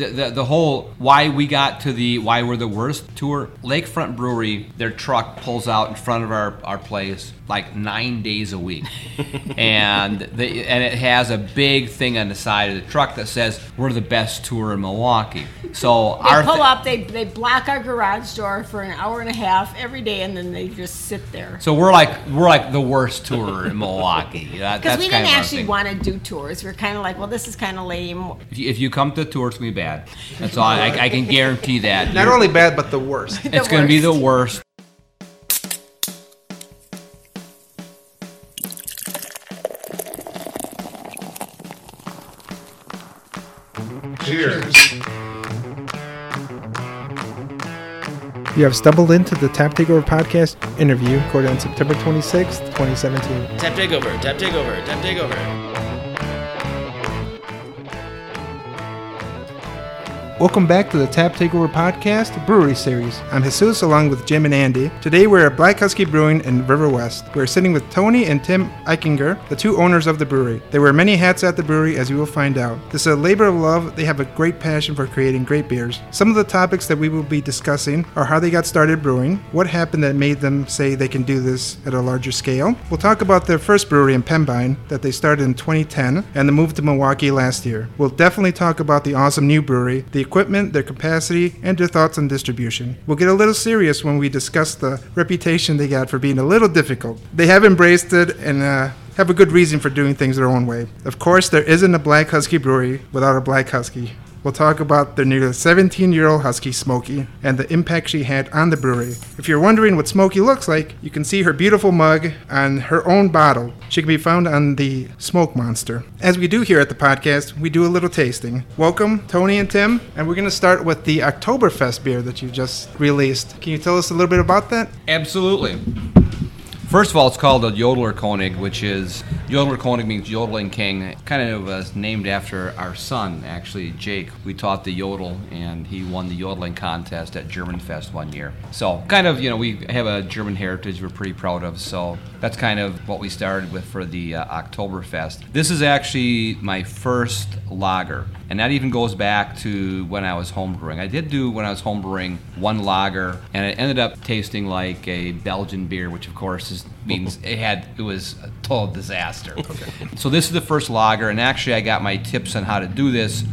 the, the the whole why we got to the why we're the worst tour. Lakefront Brewery, their truck pulls out in front of our our place like nine days a week, and the, and it has a big thing on the side of the truck that says we're the best tour in Milwaukee. So They our pull thi- up, they, they block our garage door for an hour and a half every day, and then they just sit there. So we're like we're like the worst tour in Milwaukee. Because that's we didn't actually want to do tours. We're kind of like, well, this is kind of lame. If you, come to the tour, it's gonna be bad. That's all. I, I can guarantee that. Not only bad, but the worst. it's gonna be the worst. Cheers. You have stumbled into the Tap Takeover podcast interview recorded on September 26th, 2017. Tap takeover, tap takeover, tap takeover. Welcome back to the Tap Takeover podcast brewery series. I'm Jesus along with Jim and Andy. Today we're at Black Husky Brewing in River West. We're sitting with Tony and Tim Eichinger, the two owners of the brewery. They wear many hats at the brewery, as you will find out. This is a labor of love. They have a great passion for creating great beers. Some of the topics that we will be discussing are how they got started brewing, what happened that made them say they can do this at a larger scale. We'll talk about their first brewery in Pembine that they started in 2010 and the move to Milwaukee last year. We'll definitely talk about the awesome new brewery, the equipment, their capacity, and their thoughts on distribution. We'll get a little serious when we discuss the reputation they got for being a little difficult. They have embraced it and uh, have a good reason for doing things their own way. Of course, there isn't a Black Husky brewery without a Black Husky. We'll talk about the nearly 17 year old Husky Smokey and the impact she had on the brewery. If you're wondering what Smokey looks like, you can see her beautiful mug on her own bottle. She can be found on the Smoke Monster. As we do here at the podcast, we do a little tasting. Welcome, Tony and Tim, and we're going to start with the Oktoberfest beer that you just released. Can you tell us a little bit about that? Absolutely. First of all, it's called a Yodeler Koenig, which is Yodeler Koenig means yodeling king. Kind of was named after our son, actually, Jake. We taught the yodel, and he won the yodeling contest at German Fest one year. So, kind of, you know, we have a German heritage we're pretty proud of. So, that's kind of what we started with for the uh, Oktoberfest. This is actually my first lager, and that even goes back to when I was homebrewing. I did do when I was homebrewing one lager, and it ended up tasting like a Belgian beer, which of course is, means it had it was a total disaster. So this is the first lager, and actually I got my tips on how to do this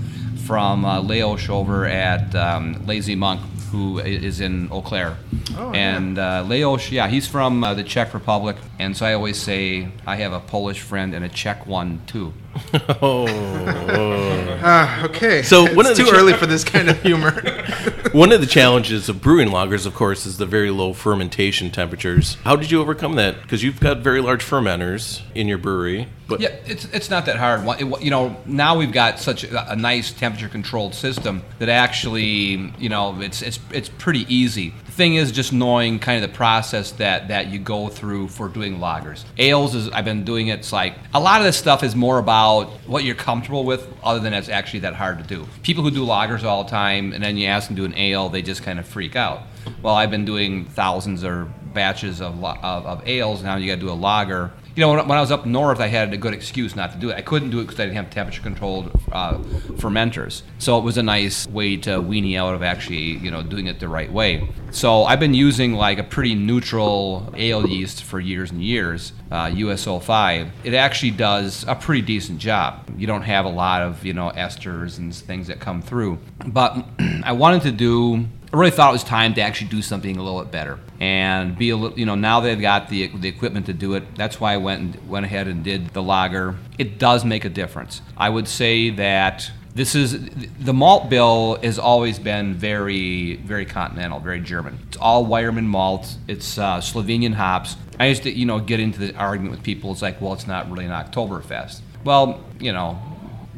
from uh, Leosh over at um, Lazy Monk, who is in Eau Claire. Oh, and uh, Leosh, yeah, he's from uh, the Czech Republic, and so I always say I have a Polish friend and a Czech one too. Ah, okay. So it's one of the too cha- early for this kind of humor. One of the challenges of brewing lagers, of course, is the very low fermentation temperatures. How did you overcome that? Because you've got very large fermenters in your brewery. But Yeah, it's it's not that hard. It- You know, now we've got such a, a nice temperature controlled system that actually, you know, it's it's it's pretty easy. Thing is just knowing kind of the process that that you go through for doing lagers. Ales is I've been doing it. It's like a lot of this stuff is more about what you're comfortable with, other than it's actually that hard to do. People who do lagers all the time, and then you ask them to do an ale, they just kind of freak out. Well, I've been doing thousands or batches of, of, of ales. Now you got to do a lager. You know, when, when I was up north, I had a good excuse not to do it. I couldn't do it because I didn't have temperature controlled uh, fermenters. So it was a nice way to weenie out of actually, you know, doing it the right way. So I've been using like a pretty neutral ale yeast for years and years, uh, US-05. It actually does a pretty decent job. You don't have a lot of, you know, esters and things that come through. But I wanted to do I really thought it was time to actually do something a little bit better and be a little, you know, now they've got the the equipment to do it. That's why I went and went ahead and did the lager. It does make a difference. I would say that this is the malt bill has always been very very continental, very German. It's all Weyermann malt. It's uh, Slovenian hops. I used to, you know, get into the argument with people. It's like, well, it's not really an Oktoberfest. Well, you know,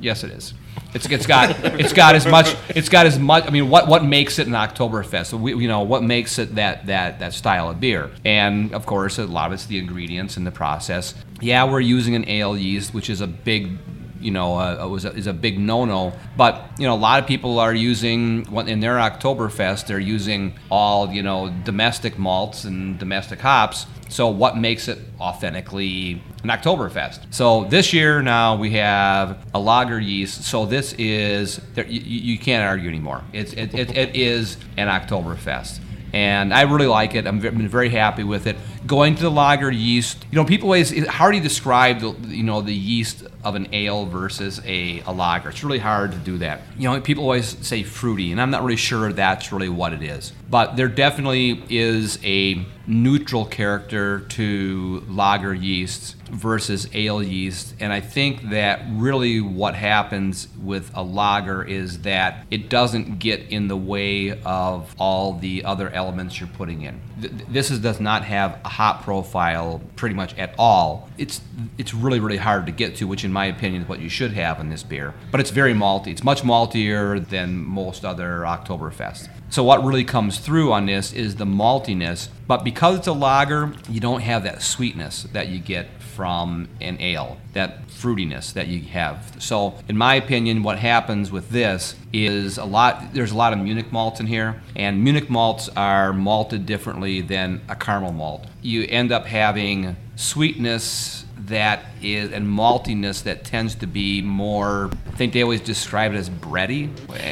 yes, it is. It's, it's got it's got as much it's got as much I mean what what makes it an Oktoberfest? We, you know what makes it that that that style of beer? And of course a lot of it's the ingredients and the process. Yeah we're using an ale yeast which is a big you know uh, was a, is a big no-no. But you know, a lot of people are using in their Oktoberfest, they're using all you know domestic malts and domestic hops. So what makes it authentically an Oktoberfest? So this year now we have a lager yeast. So this is you, can't argue anymore. It's it, it, it is an Oktoberfest and I really like it. I'm very happy with it. Going to the lager yeast, you know, people always how do you describe the you know the yeast of an ale versus a, a lager? It's really hard to do that. You know, people always say fruity, and I'm not really sure that's really what it is. But there definitely is a neutral character to lager yeasts versus ale yeast. And I think that really what happens with a lager is that it doesn't get in the way of all the other elements you're putting in. This is, does not have a hop profile pretty much at all. It's it's really really hard to get to, which in my opinion is what you should have in this beer. But it's very malty. It's much maltier than most other Oktoberfests. So what really comes through on this is the maltiness, but because it's a lager, you don't have that sweetness that you get from an ale, that fruitiness that you have. So, in my opinion, what happens with this is a lot. There's a lot of Munich malts in here, and Munich malts are malted differently than a caramel malt. You end up having sweetness that is and maltiness that tends to be more. I think they always describe it as bready.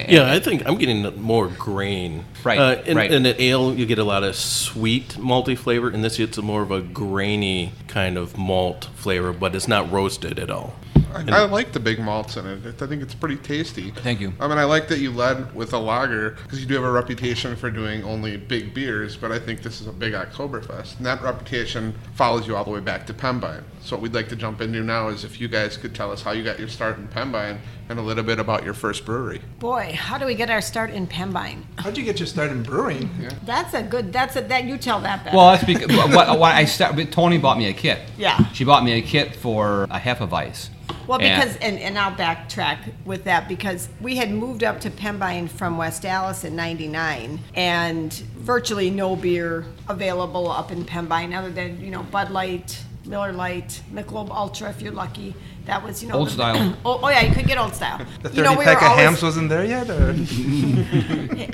Yeah, I think I'm getting more grain. Right. Uh, in, right. in an ale, you get a lot of sweet malty flavor. In this, it's more of a grainy kind of malt flavor, but it's not roasted at all. I, I, like the big malts in it. I think it's pretty tasty. Thank you. I mean, I like that you led with a lager because you do have a reputation for doing only big beers, but I think this is a big Oktoberfest. And that reputation follows you all the way back to Pembine. So what we'd like to jump into now is if you guys could tell us how you got your start in Pembine and a little bit about your first brewery. Boy, how do we get our start in Pembine? How'd you get your start in brewing? Yeah. That's a good. That's a that you tell that better. Well, that's because what, what I start. Tony bought me a kit. Yeah. She bought me a kit for a Hefeweiss. Well, because and, and I'll backtrack with that because we had moved up to Pembine from West Allis in '99, and virtually no beer available up in Pembine other than you know Bud Light, Miller Lite, Michelob Ultra if you're lucky. That was, you know, old the, style. oh, oh, yeah, you could get old style. The 30 you know, we pack were of always- Hamm's wasn't there yet? Or?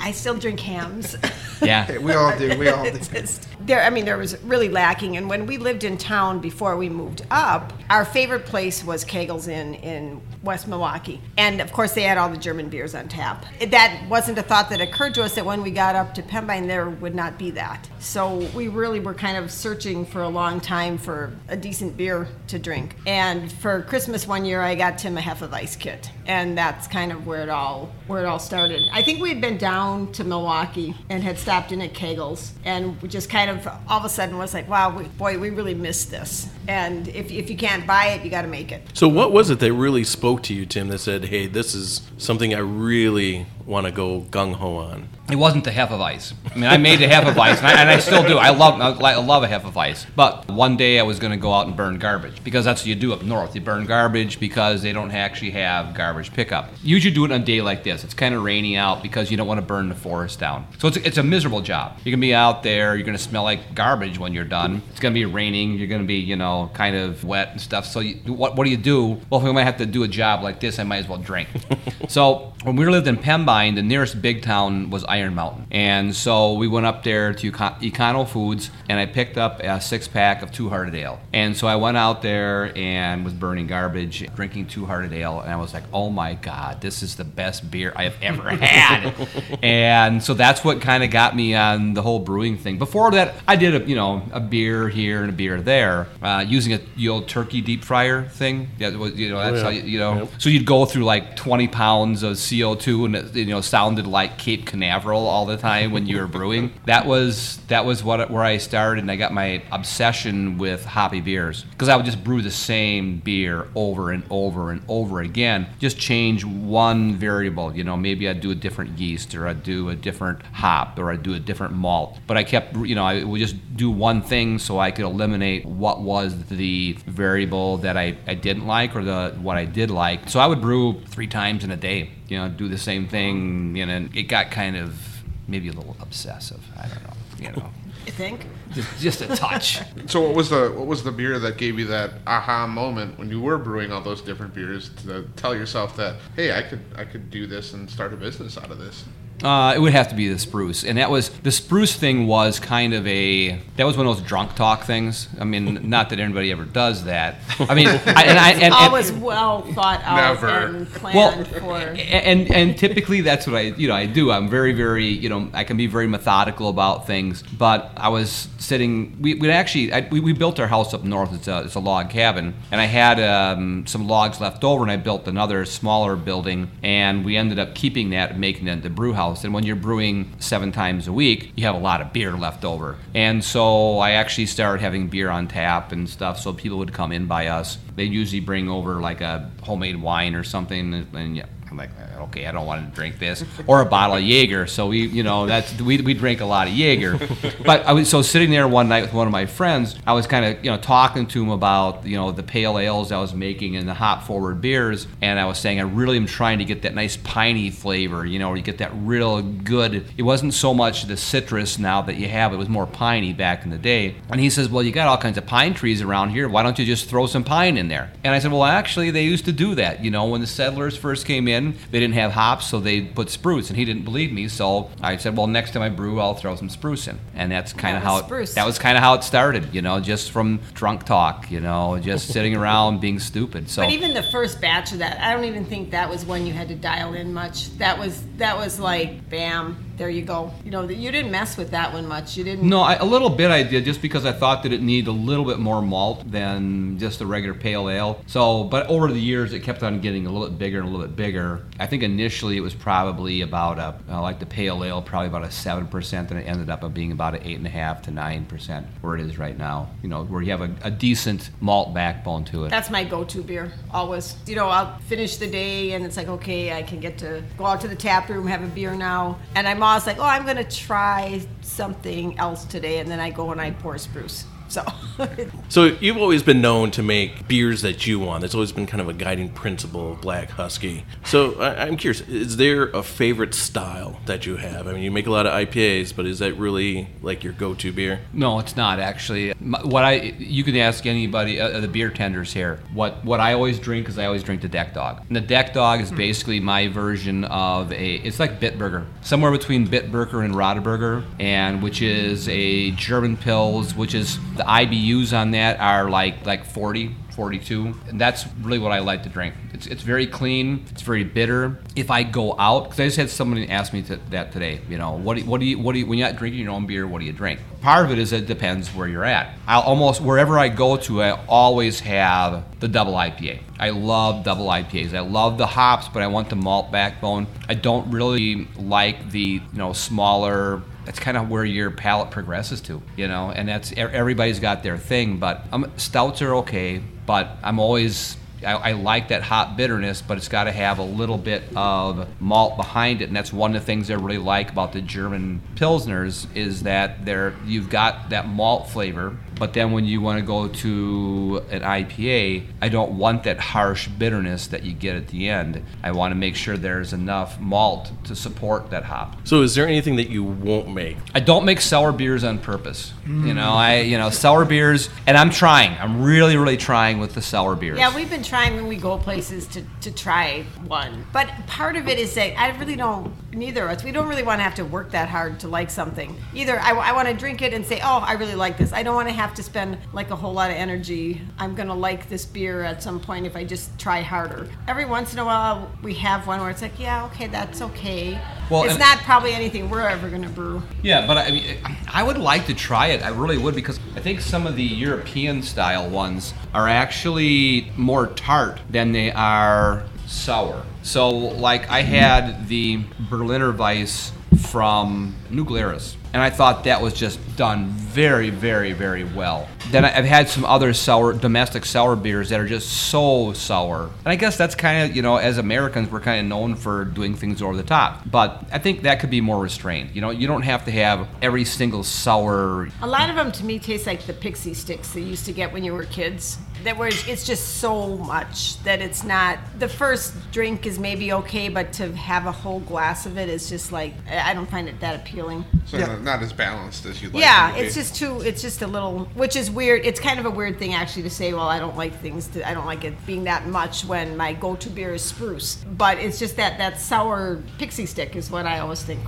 I still drink Hamm's. Yeah. we all do. We all do. It's just- there, I mean, there was really lacking. And when we lived in town before we moved up, our favorite place was Kegel's Inn in West Milwaukee. And of course, they had all the German beers on tap. That wasn't a thought that occurred to us that when we got up to Pembine, there would not be that. So we really were kind of searching for a long time for a decent beer to drink. And for Christmas one year, I got Tim a Hefeweiss kit, and that's kind of where it all where it all started. I think we had been down to Milwaukee and had stopped in at Kegel's, and we just kind of all of a sudden was like, wow, we, boy, we really missed this. And if, if you can't buy it, you got to make it. So, what was it that really spoke to you, Tim, that said, hey, this is something I really want to go gung ho on? It wasn't the Hefeweiss. I mean, I made a Hefeweiss, and I, and I still do. I love, I love a Hefeweiss. But one day I was going to go out and burn garbage because that's what you do up north. You burn garbage because they don't actually have garbage pickup. Usually do it on a day like this. It's kind of rainy out because you don't want to burn the forest down. So it's, it's a miserable job. You're going to be out there. You're going to smell like garbage when you're done. It's going to be raining. You're going to be, you know, kind of wet and stuff. So you, what, what do you do? Well, if I might have to do a job like this, I might as well drink. so when we lived in Pembine, the nearest big town was Iron Mountain. And so we went up there to Econ- Econo Foods and I picked up a six pack of Two Hearted Ale. And so I went out there and was burning garbage, drinking Two Hearted Ale. And I was like, oh my God, this is the best beer I have ever had. and so that's what kind of got me on the whole brewing thing. Before that, I did a, you know, a beer here and a beer there uh, using a the old turkey deep fryer thing. Yeah, you know, that's yeah. how you, you know. Yep. So you'd go through like 20 pounds of CO2 and it you know sounded like Cape Canaveral all the time when you were brewing. That was that was what where I started and I got my obsession with hoppy beers because I would just brew the same beer over and over and over again. Just change one variable, you know, maybe I'd do a different yeast or I'd do a different hop or I'd do a different malt. But I kept, you know, I would just do one thing so I could eliminate what was the variable that I, I didn't like or the what I did like. So I would brew three times in a day, you know, do the same thing, you know, and it got kind of maybe a little obsessive. I don't know. you know, You think? just, just a touch. So what was the what was the beer that gave you that aha moment when you were brewing all those different beers to tell yourself that hey I could I could do this and start a business out of this? Uh, it would have to be the spruce, and that was the spruce thing was kind of a that was one of those drunk talk things. I mean, not that anybody ever does that. I mean, I, and I and, and, Always well thought out Never. and well, planned for. and and typically that's what I you know I do. I'm very very you know I can be very methodical about things. But I was sitting. We we actually I, we, we built our house up north. It's a it's a log cabin, and I had um, some logs left over, and I built another smaller building, and we ended up keeping that and making it the brew house. And when you're brewing seven times a week, you have a lot of beer left over. And so I actually started having beer on tap and stuff, so people would come in by us. They'd usually bring over like a homemade wine or something, and, and yeah, I'm like, uh, okay, I don't want to drink this, or a bottle of Jaeger. So we, you know, that's we, we drink a lot of Jaeger. But I was so sitting there one night with one of my friends. I was kind of you know talking to him about you know the pale ales I was making and the hop forward beers, and I was saying I really am trying to get that nice piney flavor. You know, where you get that real good. It wasn't so much the citrus now that you have; it was more piney back in the day. And he says, well, you got all kinds of pine trees around here. Why don't you just throw some pine in there? And I said, well, actually, they used to do that. You know, when the settlers first came in, they didn't have hops, so they put spruce, and he didn't believe me. So I said, well, next time I brew, I'll throw some spruce in, and that's kind of That how it, that was kind of how it started. You know, just from drunk talk. You know, just sitting around being stupid. So But even the first batch of that, I don't even think that was one you had to dial in much. That was that was like, bam, there you go. You know, you didn't mess with that one much. You didn't. No, I, a little bit I did just because I thought that it needed a little bit more malt than just a regular pale ale. So, but over the years it kept on getting a little bit bigger and a little bit bigger. I think initially it was probably about a uh, like the pale ale, probably about a seven percent, and it ended up being about an eight and a half to nine percent, where it is right now. You know, where you have a, a decent malt backbone to it. That's my go-to beer, always. You know, I'll finish the day and it's like, okay, I can get to go out to the tap room, have a beer now. And I'm always like, oh, I'm gonna try something else today, and then I go and I pour spruce. So So you've always been known to make beers that you want. That's always been kind of a guiding principle of Black Husky. So I, I'm curious, is there a favorite style that you have? I mean, you make a lot of IPAs, but is that really like your go-to beer? No, it's not actually. What I you can ask anybody, uh, the beer tenders here. What what I always drink is I always drink the Deck Dog. And the Deck Dog is basically my version of a. It's like Bitburger, somewhere between Bitburger and Radeberger, and which is a German Pils, which is the IBUs on that are like like 40. 42 and that's really what i like to drink. It's, it's very clean. It's very bitter. If i go out because i just had somebody ask me to, that today you know what do, what do you what do you when you're not drinking your own beer what do you drink? Part of it is it depends where you're at. I'll almost wherever i go to i always have the double ipa i love double ipas i love the hops but i want the malt backbone. I don't really like the you know smaller that's kind of where your palate progresses to, you know, and that's everybody's got their thing. But um, stouts are okay, but I'm always I, I like that hot bitterness, but it's got to have a little bit of malt behind it, and that's one of the things I really like about the German pilsners is that they're you've got that malt flavor, but then when you want to go to an IPA, I don't want that harsh bitterness that you get at the end. I want to make sure there's enough malt to support that hop. So is there anything that you won't make? I don't make sour beers on purpose. You know, I you know sour beers, and I'm trying. I'm really, really trying with the sour beers. Yeah, we've been trying when we go places to, to try one. But part of it is that I really don't, neither of us, we don't really want to have to work that hard to like something. Either I, want to drink it and say, oh, I really like this. I don't want to have to spend like a whole lot of energy. I'm going to like this beer at some point if I just try harder. Every once in a while, we have one where it's like, yeah, okay, that's okay. Well, it's not probably anything we're ever going to brew. Yeah, but I mean, I would like to try it. I really would because I think some of the European style ones are actually more tart than they are sour. So, like, I had the Berliner Weiss from New Glarus, and I thought that was just done very, very, very well. Then I've had some other sour, domestic sour beers that are just so sour. And I guess that's kind of, you know, as Americans, we're kind of known for doing things over the top. But I think that could be more restrained. You know, you don't have to have every single sour. A lot of them to me taste like the pixie sticks they used to get when you were kids. That were it's just so much that it's not. The first drink is maybe okay, but to have a whole glass of it is just like I I don't find it that appealing. So Yeah. then not as balanced as you'd like. yeah, them to it's be. just too. It's just a little, which is weird. It's kind of a weird thing actually to say. Well, I don't like things. To, I don't like it being that much when my go-to beer is spruce. But it's just that that sour pixie stick is what I always think.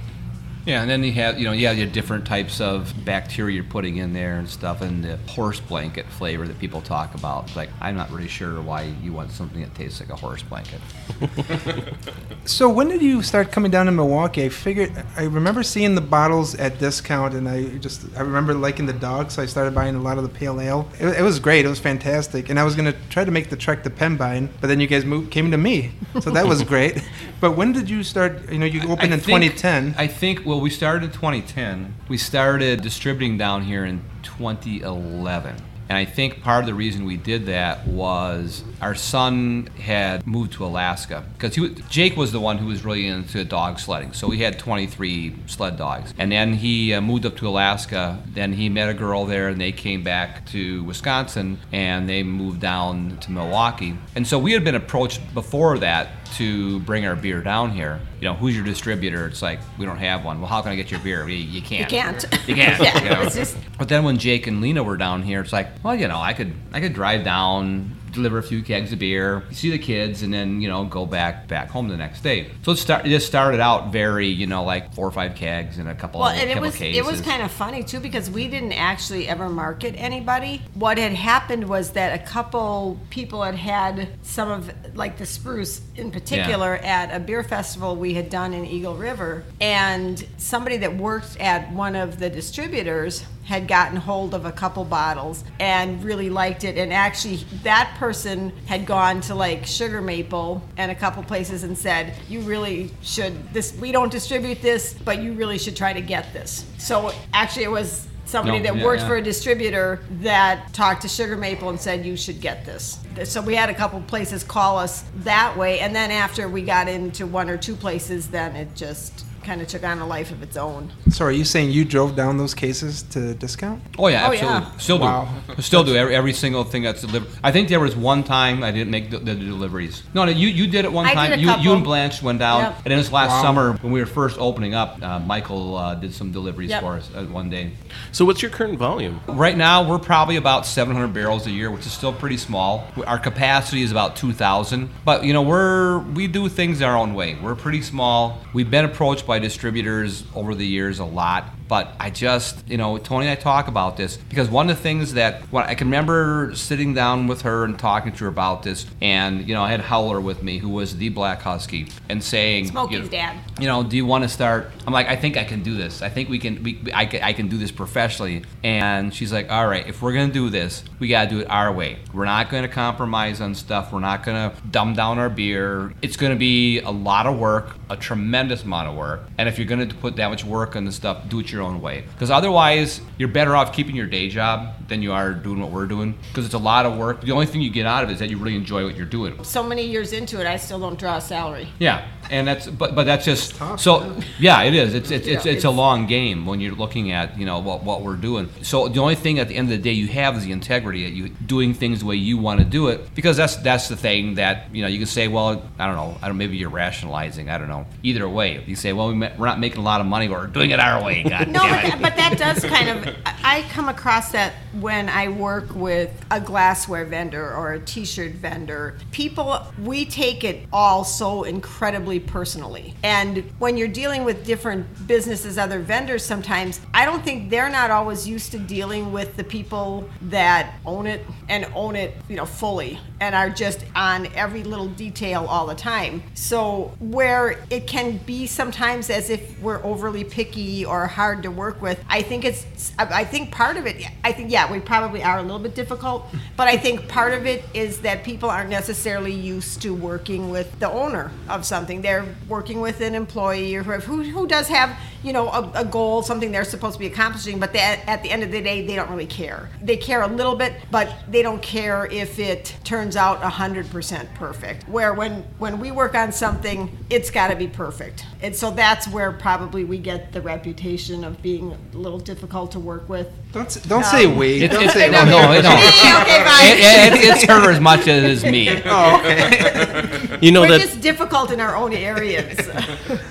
Yeah, and then you have you know yeah you have different types of bacteria you're putting in there and stuff, and the horse blanket flavor that people talk about. It's like I'm not really sure why you want something that tastes like a horse blanket. So when did you start coming down to Milwaukee? I figured I remember seeing the bottles at discount, and I just I remember liking the dog, so I started buying a lot of the pale ale. It, it was great. It was fantastic, and I was gonna try to make the trek to Pembine, but then you guys moved, came to me, so that was great. But when did you start? You know, you opened I in think- 2010. I think well we started in 2010. We started distributing down here in 2011. And I think part of the reason we did that was our son had moved to Alaska because Jake was the one who was really into dog sledding. So we had 23 sled dogs, and then he uh, moved up to Alaska. Then he met a girl there, and they came back to Wisconsin, and they moved down to Milwaukee. And so we had been approached before that to bring our beer down here. You know, who's your distributor? It's like we don't have one. Well, how can I get your beer? You, you can't. You can't. You can't. Yeah, you know. just- But then when Jake and Lena were down here, it's like, well, you know, I could I could drive down, deliver a few kegs of beer, see the kids, and then you know go back back home the next day. So it start it just started out very you know like four or five kegs and a couple Well, of and it was cases. it was kind of funny too because we didn't actually ever market anybody. What had happened was that a couple people had had some of like the spruce in particular at a beer festival we had done in Eagle River, and somebody that worked at one of the distributors had gotten hold of a couple bottles and really liked it. And actually that person had gone to like sugar maple and a couple places and said you really should this we don't distribute this but you really should try to get this. So actually it was somebody No, that yeah, worked yeah. for a distributor that talked to sugar maple and said you should get this. So we had a couple places call us that way. And then after we got into one or two places then it just kind of took on a life of its own so are you saying you drove down those cases to discount? Oh yeah, Oh, absolutely. yeah. Still do. Wow. Still do every, every single thing that's delivered. I think there was one time I didn't make the, the deliveries. No, no, you you did it one I did time. a you you couple. and Blanche went down, Yep. and then this last Wow. summer when we were first opening up, uh, Michael uh, did some deliveries Yep. for us uh, one day. So what's your current volume? Right now, we're probably about 700 barrels a year, which is still pretty small. Our capacity is about 2,000, but you know we're we do things our own way. We're pretty small. We've been approached by distributors over the years a lot, but I just you know Tony and I talk about this because one of the things that when I can remember sitting down with her and talking to her about this, and you know I had Howler with me, who was the Black Husky, and saying, Smokey's you know, dad. you know, do you want to start? I'm like, I think I can do this. I think we can. We, I, can, I can do this professionally. And she's like, all right, if we're gonna do this, we gotta do it our way. We're not gonna compromise on stuff. We're not gonna dumb down our beer. It's gonna be a lot of work, a tremendous amount of work. And if you're gonna put that much work on the stuff, do it your own way. Because otherwise, you're better off keeping your day job than you are doing what we're doing. Because it's a lot of work. The only thing you get out of it is that you really enjoy what you're doing. so many years into it i still don't draw a salary Yeah, and that's but but that's just tough, so yeah it is it's it's, it's Yeah, it's a long game when you're looking at you know what what we're doing. So the only thing at the end of the day you have is the integrity that you doing things the way you want to do it because that's that's the thing that you know you can say well I don't know I don't maybe you're rationalizing I don't know either way you say well we ma- we're not making a lot of money but we're doing it our way God No, but that, but that does kind of. I I come across that when I work with a glassware vendor or a T-shirt vendor. People, we take it all so incredibly personally, and when you're dealing with different businesses, other vendors, sometimes I don't think they're not always used to dealing with the people that own it and own it, you know, fully, and are just on every little detail all the time. So where it can be sometimes as if we're overly picky or hard to work with, I think it's. I I think part of it. I think yeah, we probably are a little bit difficult, but I think part of it is that people aren't necessarily used to working with the owner of something. They're working with an employee or who who does have you know a, a goal, something they're supposed to be accomplishing, but they, at the end of the day, they don't really care. They care a little bit, but they don't care if it turns out hundred percent perfect. Where when when we work on something, it's got to be perfect, and so that's where probably we get the reputation of being a little difficult to work with with. Don't don't say um, we. It's, Don't it's, say no, we. no, no. okay. It- it- it's her as much as it is me. Oh, okay. You know We're that, just difficult in our own areas.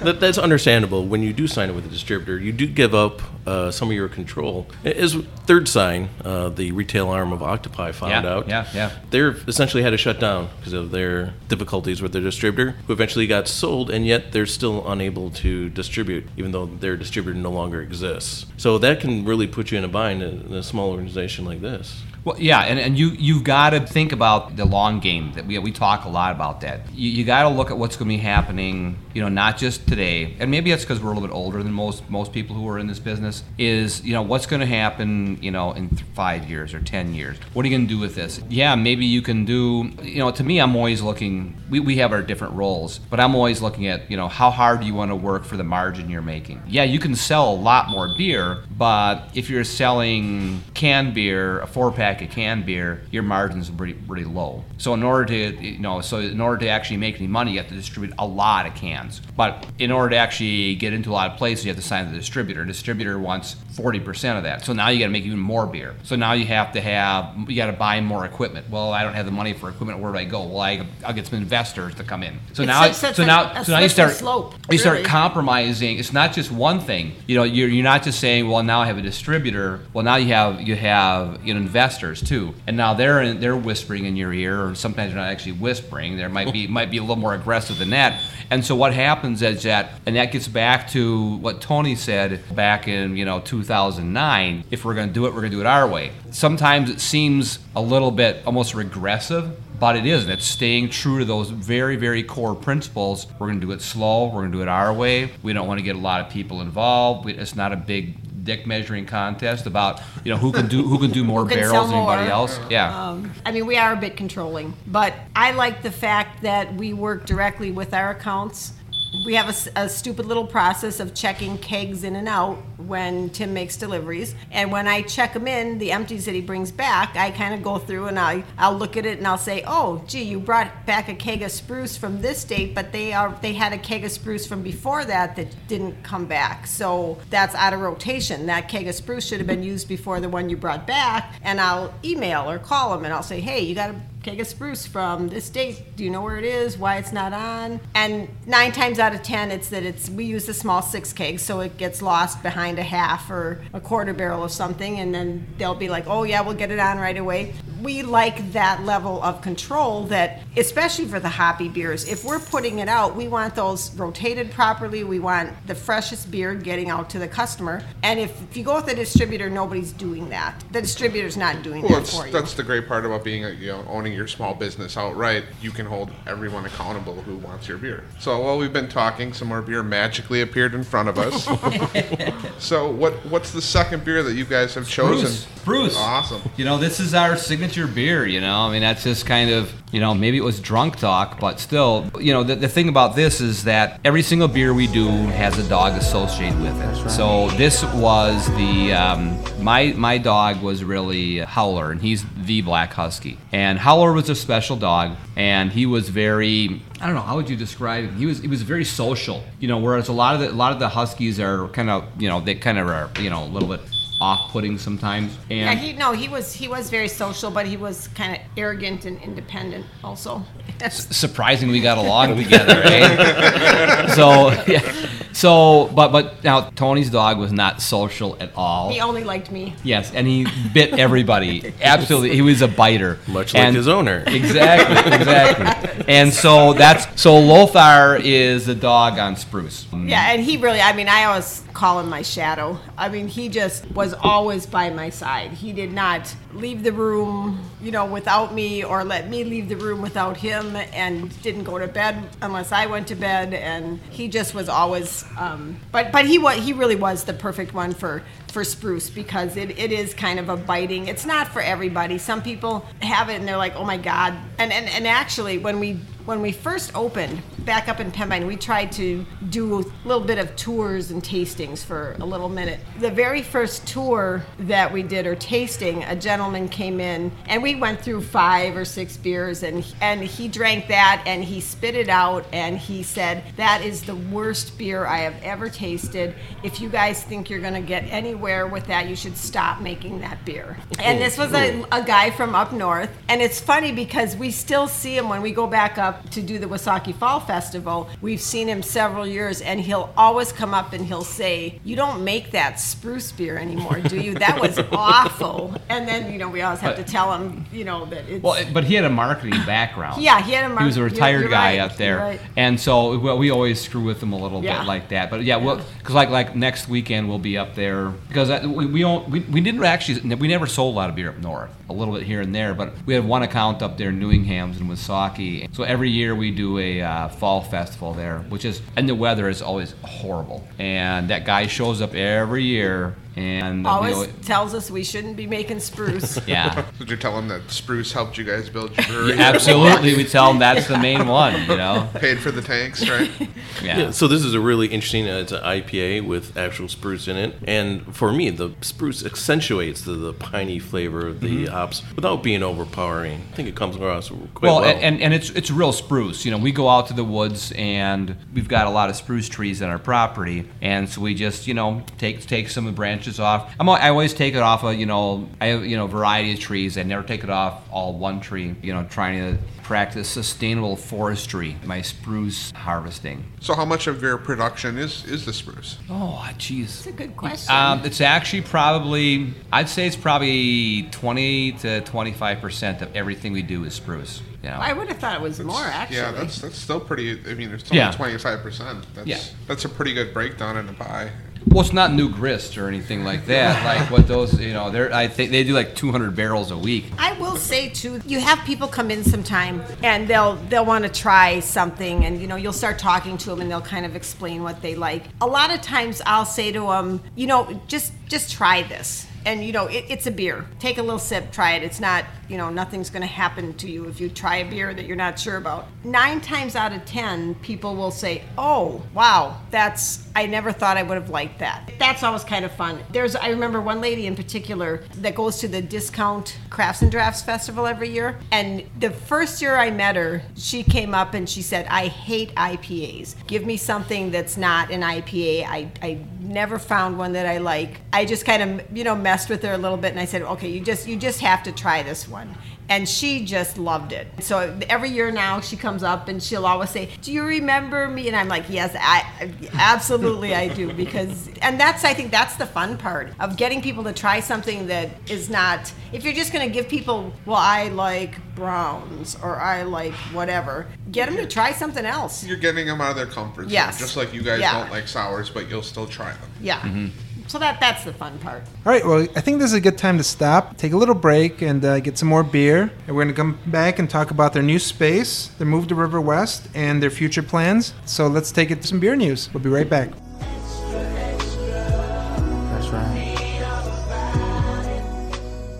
that that's understandable. When you do sign it with a distributor, you do give up uh, some of your control. As Third Sign, uh, the retail arm of Octopi, found Yeah, out, yeah, yeah. they're essentially had to shut down because of their difficulties with their distributor, who eventually got sold, and yet they're still unable to distribute, even though their distributor no longer exists. So that can really put you in a bind in a small organization like this. Well, yeah, and, and you you've got to think about the long game. That we we talk a lot about that. You, you got to look at what's going to be happening. You know, not just today, and maybe that's because we're a little bit older than most most people who are in this business. Is you know what's going to happen? You know, in five years or ten years. What are you going to do with this? Yeah, maybe you can do. You know, to me, I'm always looking. We, we have our different roles, but I'm always looking at you know how hard do you want to work for the margin you're making. Yeah, you can sell a lot more beer, but if you're selling canned beer, a four pack of canned beer, your margins are pretty pretty low. So in order to you know, so in order to actually make any money, you have to distribute a lot of cans. But in order to actually get into a lot of places, you have to sign the distributor. distributor wants 40% of that. So now you got to make even more beer. So now you have to have you got to buy more equipment. Well, I don't have the money for equipment. Where do I go? Well, I, I'll get some investors to come in. So It's now, so now, so now you start slope, you start really. compromising. It's not just one thing. You know, you're, you're not just saying, well, now I have a distributor. Well, now you have you have you know investors too, and now they're in, they're whispering in your ear, or sometimes they're not actually whispering. There might be might be a little more aggressive than that. And so what happens is that, and that gets back to what Tony said back in you know 2009. If we're going to do it, we're going to do it our way. Sometimes it seems a little bit almost regressive but it isn't. It's staying true to those very, very core principles. We're going to do it slow. We're going to do it our way. We don't want to get a lot of people involved. We, it's not a big dick measuring contest about you know who can do who can do more can barrels than anybody more. else. Yeah. Um, I mean, we are a bit controlling, but I like the fact that we work directly with our accounts. We have a stupid little process of checking kegs in and out when Tim makes deliveries. And when I check them in, the empties that he brings back, I kind of go through and I, I'll look at it and I'll say, oh, gee, you brought back a keg of spruce from this date, but they are they had a keg of spruce from before that that didn't come back. So that's out of rotation. That keg of spruce should have been used before the one you brought back. And I'll email or call him and I'll say, hey, you got a keg of spruce from this date. Do you know where it is? Why it's not on? And nine times out of ten, it's that it's we use a small six keg, so it gets lost behind a half or a quarter barrel of something, and then they'll be like, "Oh yeah, we'll get it on right away." We like that level of control that, especially for the hoppy beers, if we're putting it out, we want those rotated properly. We want the freshest beer getting out to the customer. And if, if you go with a distributor, nobody's doing that. The distributor's not doing Well, that that's, for you. that's the great part about being, a, you know, owning your small business outright. You can hold everyone accountable who wants your beer. So while we've been talking, some more beer magically appeared in front of us. so what what's the second beer that you guys have chosen? Bruce. Bruce. Awesome. You know, this is our signature beer, you know. I mean, that's just kind of, you know, maybe it was drunk talk, but still, you know, the, the thing about this is that every single beer we do has a dog associated with it. So this was the, um, my, my dog was really Howler, and he's the Black Husky. And Howler was a special dog, and he was very, I don't know, how would you describe him? He was, he was very social, you know, whereas a lot of the, a lot of the Huskies are kind of, you know, they kind of are, you know, a little bit off-putting sometimes. And Yeah, he no, he was he was very social, but he was kind of arrogant and independent also. surprising we got along together, eh? so yeah, so but but now Tony's dog was not social at all. he only liked me. Yes, and he bit everybody. Absolutely, he was a biter, Much like And- his owner. Exactly, exactly. And so that's so Lothar is the dog on Spruce. Yeah, and he really, I mean, I always call him my shadow. I mean, he just was always by my side. He did not leave the room, you know, without me or let me leave the room without him and didn't go to bed unless I went to bed. And he just was always um, but but he was he really was the perfect one for for spruce because it, it is kind of a biting. It's not for everybody. Some people have it and they're like oh my god. And and, and actually when we when we first opened back up in Pembine, we tried to do a little bit of tours and tastings for a little minute. The very first tour that we did or tasting, a gentleman came in and we went through five or six beers and and he drank that and he spit it out and he said that is the worst beer I have ever tasted. If you guys think you're going to get anywhere with that, you should stop making that beer. And this was a, a guy from up north. And it's funny because we still see him when we go back up to do the Wausaukee Fall Festival. We've seen him several years and he'll always come up and he'll say, You don't make that spruce beer anymore, do you? That was awful. And then, you know, we always have to tell him, you know, that it's. Well, but he had a marketing background. Yeah, he had a He was a retired you're guy right, up there, right. and so well, we always screw with him a little Yeah. bit like that. But yeah, well, because like like next weekend we'll be up there because uh, we we, don't, we we didn't actually we never sold a lot of beer up north, a little bit here and there, but we had one account up there in Newingham's and Wausaukee. So every year we do a uh, fall festival there, which is and the weather is always horrible, and that guy shows up every year and we always always- tells us we shouldn't be making spruce. yeah. Did you tell him that Spruce helped you guys build your brewery? Absolutely, we tell them that's the main one, you know. Paid for the tanks, right? Yeah. Yeah, so this is a really interesting. Uh, it's an IPA with actual spruce in it, and for me, the spruce accentuates the, the piney flavor of the hops without being overpowering. I think it comes across quite well, well. and, and it's it's real spruce. You know, we go out to the woods and we've got a lot of spruce trees on our property, and so we just you know take take some of the branches off. I'm, I always take it off of you know I have you know variety of trees. I never take it off all one tree. You know, trying to practice sustainable forestry. My spruce harvesting. So how much of your production is is the spruce? Oh, jeez. That's a good question. Um, it's actually probably, I'd say it's probably 20 to 25 percent of everything we do is spruce. You know? I would have thought it was more actually. Yeah, that's that's still pretty. I mean, it's only Yeah. twenty five percent. That's Yeah. that's a pretty good breakdown in a pie. Well, it's not New Glarus or anything like that. like what those, you know, they're I think they do like 200 barrels a week. I will say too, you have people come in sometime and they'll they'll want to try something, and you know you'll start talking to them and they'll kind of explain what they like. A lot of times I'll say to them, you know, just just try this, and you know it, it's a beer. Take a little sip, try it. It's not, you know, nothing's going to happen to you if you try a beer that you're not sure about. Nine times out of ten, people will say, oh wow, that's I never thought I would have liked that. That's always kind of fun. There's I remember one lady in particular that goes to the discount crafts and drafts festival every year. And the first year I met her, she came up and she said, I hate IPAs. Give me something that's not an IPA. I, I never found one that I like. I just kind of, you know, messed with her a little bit and I said, okay, you just you just have to try this one. And she just loved it. So every year now she comes up and she'll always say, "Do you remember me?" And I'm like, "Yes, I absolutely I do." Because and that's I think that's the fun part of getting people to try something that is not. If you're just going to give people, "Well, I like browns" or "I like whatever," get them to try something else. You're getting them out of their comfort zone. Yes. Just like you guys Yeah. don't like sours, but you'll still try them. Yeah. Mm-hmm. So that that's the fun part. All right, well, I think this is a good time to stop, take a little break, and uh, get some more beer. And we're going to come back and talk about their new space, their move to River West, and their future plans. So let's take it to some beer news. We'll be right back. That's right.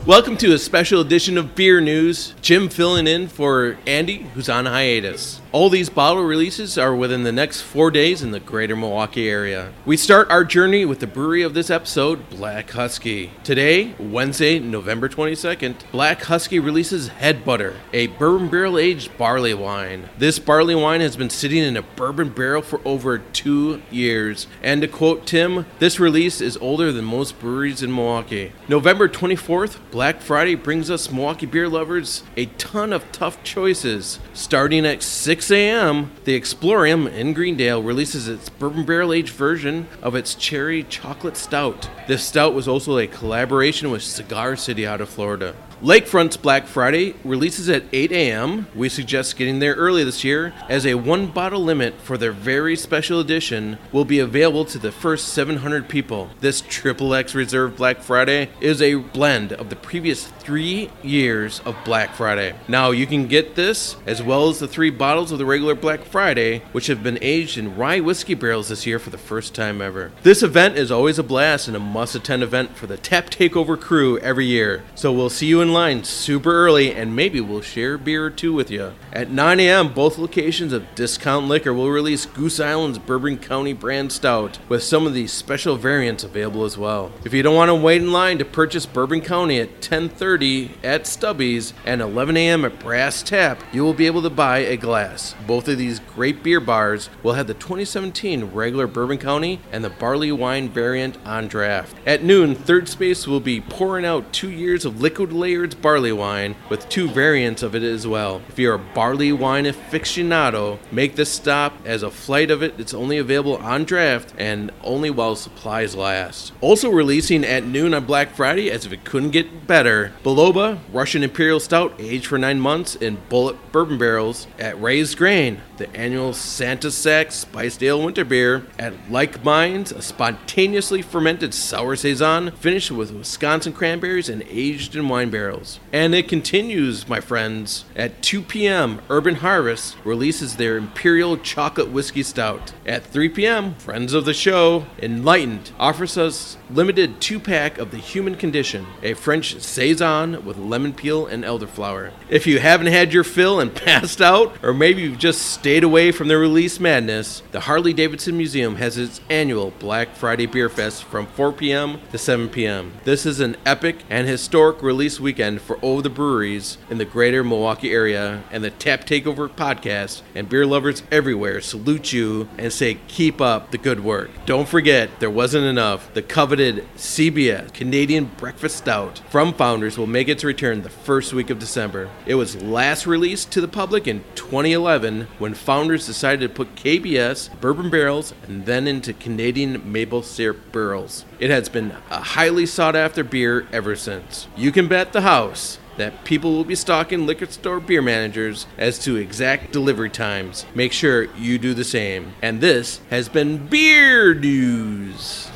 Welcome to a special edition of Beer News. Jim filling in for Andy, who's on hiatus. All these bottle releases are within the next four days in the greater Milwaukee area. We start our journey with the brewery of this episode, Black Husky. Today, Wednesday, November 22nd, Black Husky releases Head Butter, a bourbon barrel aged barley wine. This barley wine has been sitting in a bourbon barrel for over two years. And to quote Tim, this release is older than most breweries in Milwaukee. November 24th, Black Friday brings us Milwaukee beer lovers a ton of tough choices. Starting at 6 a.m., the Explorium in Greendale releases its bourbon barrel aged version of its cherry chocolate stout. This stout was also a collaboration with Cigar City out of Florida. Lakefront's Black Friday releases at 8 a.m. We suggest getting there early this year, as a one bottle limit for their very special edition will be available to the first 700 people. This Triple X Reserve Black Friday is a blend of the previous three years of Black Friday. Now, you can get this as well as the three bottles of the regular Black Friday, which have been aged in rye whiskey barrels this year for the first time ever. This event is always a blast and a must attend event for the Tap Takeover crew every year. So we'll see you in line super early and maybe we'll share a beer or two with you. At 9 a.m., both locations of Discount Liquor will release Goose Island's Bourbon County brand stout with some of these special variants available as well. If you don't want to wait in line to purchase Bourbon County at 10:30 at Stubby's and 11 a.m. at Brass Tap, you will be able to buy a glass. Both of these great beer bars will have the 2017 regular Bourbon County and the barley wine variant on draft. At noon, Third Space will be pouring out two years of liquid layered barley wine with two variants of it as well. If you're a barley wine aficionado, make this stop as a flight of it. It's only available on draft and only while supplies last. Also releasing at noon on Black Friday, as if it couldn't get better, Beloba Russian Imperial Stout, aged for nine months in Bulleit bourbon barrels at Raised Grain, the annual Santa Sack Spiced Ale Winter Beer at Like Minds, a spontaneously fermented sour saison finished with Wisconsin cranberries and aged in wine barrels. And it continues, my friends. At 2 p.m., Urban Harvest releases their Imperial Chocolate Whiskey Stout. At 3 p.m., friends of the show, Enlightened offers us limited two-pack of the Human Condition, a French saison with lemon peel and elderflower. If you haven't had your fill and passed out, or maybe you've just stayed away from the release madness, the Harley Davidson Museum has its annual Black Friday Beer Fest from 4 p.m. to 7 p.m. This is an epic and historic release weekend for all the breweries in the greater Milwaukee area, and the Tap Takeover podcast and beer lovers everywhere salute you and say keep up the good work. Don't forget, there wasn't enough. The coveted CBS Canadian Breakfast Stout from Founders will make its return the first week of December. It was last released to the public in 2011 when Founders decided to put KBS bourbon barrels and then into Canadian maple syrup barrels. It has been a highly sought after beer ever since. You can bet the house that people will be stalking liquor store beer managers as to exact delivery times. Make sure you do the same. And this has been Beer News.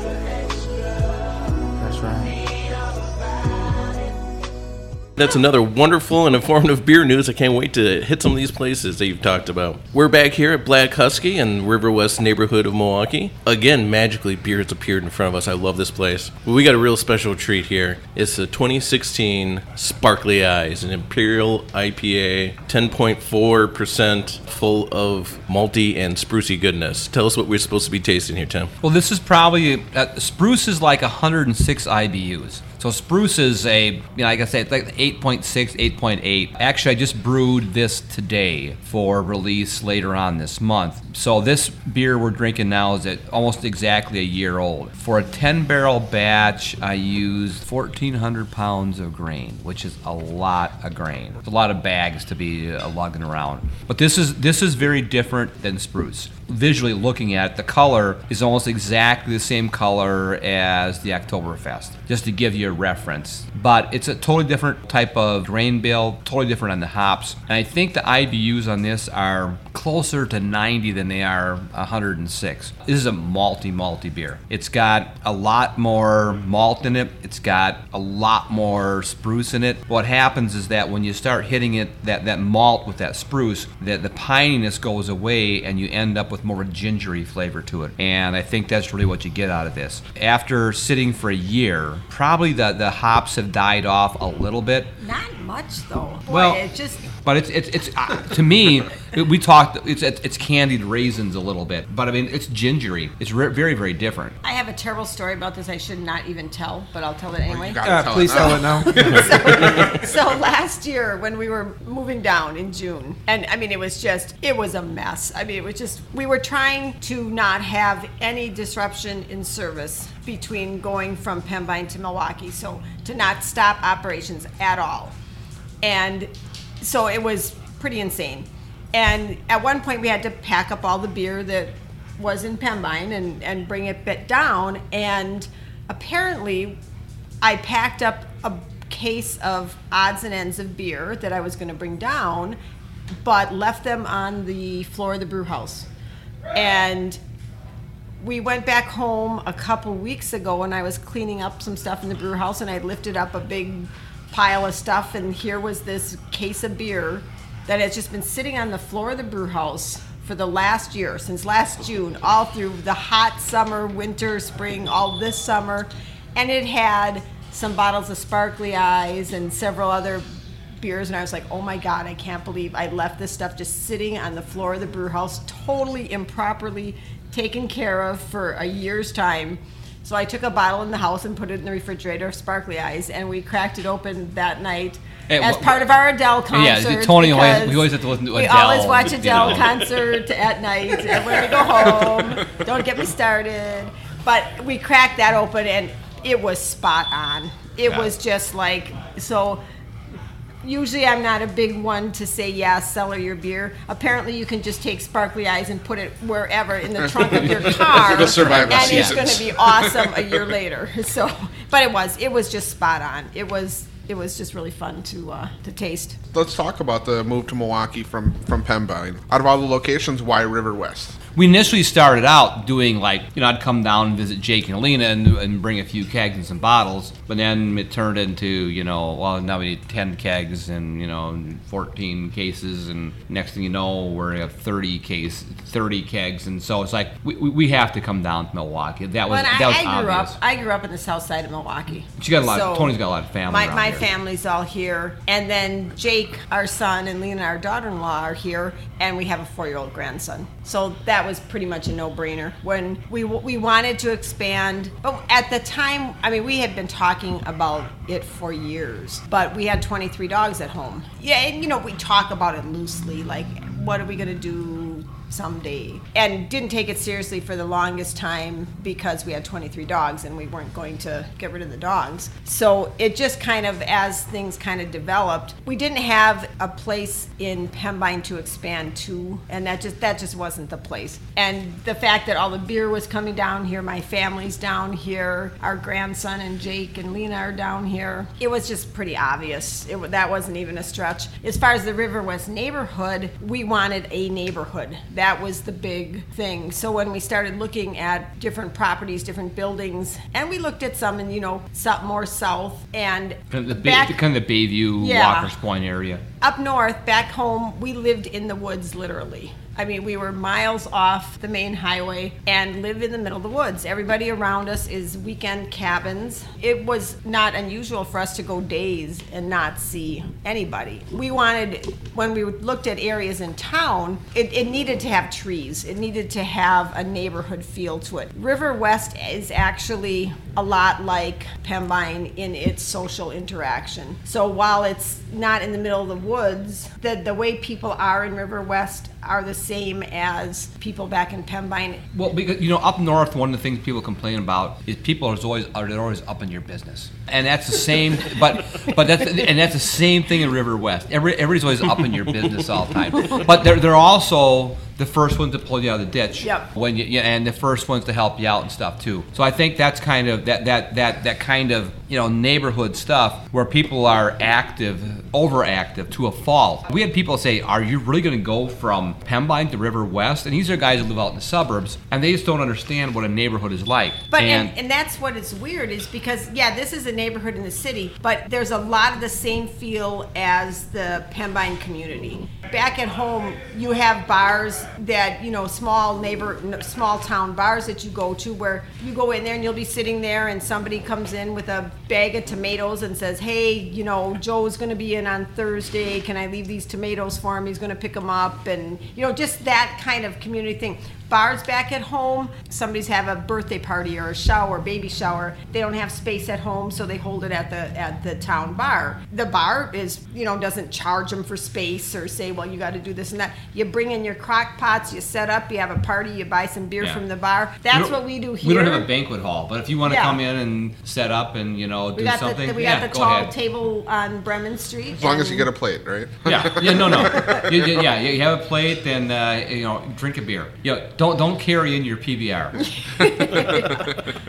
That's That's another wonderful and informative beer news. I can't wait to hit some of these places that you've talked about. We're back here at Black Husky in River West neighborhood of Milwaukee. Again, magically, beer has appeared in front of us. I love this place. We got a real special treat here. It's the 2016 Sparkly Eyes, an Imperial IPA, 10.4% full of malty and sprucey goodness. Tell us what we're supposed to be tasting here, Tim. Well, this is probably uh, spruce is like 106 IBUs. So spruce is a, you know, like I said, it's like 8.6, 8.8. Actually, I just brewed this today for release later on this month. So this beer we're drinking now is at almost exactly a year old. For a 10 barrel batch, I used 1,400 pounds of grain, which is a lot of grain. It's a lot of bags to be uh, lugging around. But this is this is very different than spruce. Visually looking at it, the color is almost exactly the same color as the Oktoberfest, just to give you reference. But it's a totally different type of grain bill, totally different on the hops. And I think the IBUs on this are closer to 90 than they are 106. This is a malty, malty beer. It's got a lot more malt in it. It's got a lot more spruce in it. What happens is that when you start hitting it, that, that malt with that spruce, that the pininess goes away and you end up with more gingery flavor to it. And I think that's really what you get out of this. After sitting for a year, probably the, the hops have died off a little bit. Not much though. Boy, Well- it just But it's it's it's uh, to me. We talked. It's it's it's candied raisins a little bit, but I mean it's gingery. It's re- very very different. I have a terrible story about this. I should not even tell, but I'll tell it anyway. You Uh, tell please it tell it now. so last year when we were moving down in June, and I mean it was just it was a mess. I mean it was just we were trying to not have any disruption in service between going from Pembine to Milwaukee, so to not stop operations at all. And so it was pretty insane. And at one point we had to pack up all the beer that was in Pembine and, and bring it bit down. And apparently I packed up a case of odds and ends of beer that I was going to bring down, but left them on the floor of the brew house. And we went back home a couple weeks ago and I was cleaning up some stuff in the brew house and I lifted up a big pile of stuff and here was this case of beer that has just been sitting on the floor of the brew house for the last year, since last June, all through the hot summer, winter, spring, all this summer. And it had some bottles of Sparkly Eyes and several other beers and I was like, oh my God, I can't believe I left this stuff just sitting on the floor of the brew house, totally improperly taken care of for a year's time. So I took a bottle in the house and put it in the refrigerator of Sparkly Eyes, and we cracked it open that night. Hey, as part of our Adele concert. Yeah. Tony always- we always have to listen to We always watch you Adele know. concert at night and when we go home. Don't get me started. But we cracked that open and it was spot on. It Yeah. was just like so. Usually, I'm not a big one to say, yeah, cellar your beer. Apparently, you can just take sparkly eyes and put it wherever in the trunk of your car, It'll survive the and it's going to be awesome a year later. So, but it was, it was just spot on. It was, it was just really fun to uh, to taste. Let's talk about the move to Milwaukee from from Pembine. Out of all the locations, why River West? We initially started out doing like you know I'd come down and visit Jake and Alina and, and bring a few kegs and some bottles, but then it turned into you know well now we need ten kegs and you know fourteen cases and next thing you know we're at thirty case thirty kegs and so it's like we, we have to come down to Milwaukee. That was that was I, I grew obvious. up. I grew up in the south side of Milwaukee. She got a lot- Tony's got a lot of family My, my here. family's all here, and then Jake, our son, and Lena, our daughter-in-law, are here, and we have a four-year-old grandson. So that was pretty much a no-brainer. When we we wanted to expand, but at the time, I mean, we had been talking about it for years, but we had 23 dogs at home. Yeah, and you know, we talk about it loosely, like, what are we gonna do? Someday. And didn't take it seriously for the longest time because we had 23 dogs and we weren't going to get rid of the dogs. So it just kind of as things kind of developed we didn't have a place in pembine to expand to. And that just that just wasn't the place. And the fact that all the beer was coming down here my family's down here our grandson and jake and lena are down here it was just pretty obvious. It, that wasn't even a stretch. As far as the river west neighborhood we wanted a neighborhood that was the big thing so when we started looking at different properties different buildings and we looked at some in you know more south and Kind of the, back- kind of the Bayview, Yeah. Walker's Point area. up north, back home, we lived in the woods literally. I mean, we were miles off the main highway and live in the middle of the woods. Everybody around us is weekend cabins. It was not unusual for us to go days and not see anybody. We wanted, when we looked at areas in town, it, it needed to have trees. It needed to have a neighborhood feel to it. River West is actually a lot like Pembine in its social interaction. So while it's not in the middle of the woods, the, the way people are in River West are the same as people back in Pembine. Well, because you know, up north, one of the things people complain about is people are always are always up in your business, and that's the same. but but that's and that's the same thing in River West. Every everybody's always up in your business all the time. But they're they're also the first ones to pull you out of the ditch. Yep. When you yeah, and the first ones to help you out and stuff too. So I think that's kind of that that that that kind of you know neighborhood stuff where people are active, overactive to a fault. We had people say, "Are you really going to go from Pembine to River West?" And these are guys who live out in the suburbs, and they just don't understand what a neighborhood is like. But and, and that's what is weird is because yeah, this is a neighborhood in the city, but there's a lot of the same feel as the Pembine community. Back at home, you have bars that you know, small neighbor, small town bars that you go to where you go in there and you'll be sitting there and somebody comes in with a bag of tomatoes and says, "Hey, you know, Joe's going to be in on Thursday. Can I leave these tomatoes for him? He's going to pick them up." And you know, just that kind of community thing bars back at home somebody's have a birthday party or a shower baby shower they don't have space at home so they hold it at the at the town bar the bar is you know doesn't charge them for space or say well you got to do this and that you bring in your crock pots you set up you have a party you buy some beer Yeah. from the bar that's what we do here We don't have a banquet hall, but if you want to Yeah. come in and set up and you know do we got something, the, we yeah, got the go tall ahead. table on Bremen Street. As long as you get a plate, right? Yeah, yeah, no, no. You, you- yeah, you have a plate, then uh, you know, drink a beer. You know, don't don't carry in your PBR.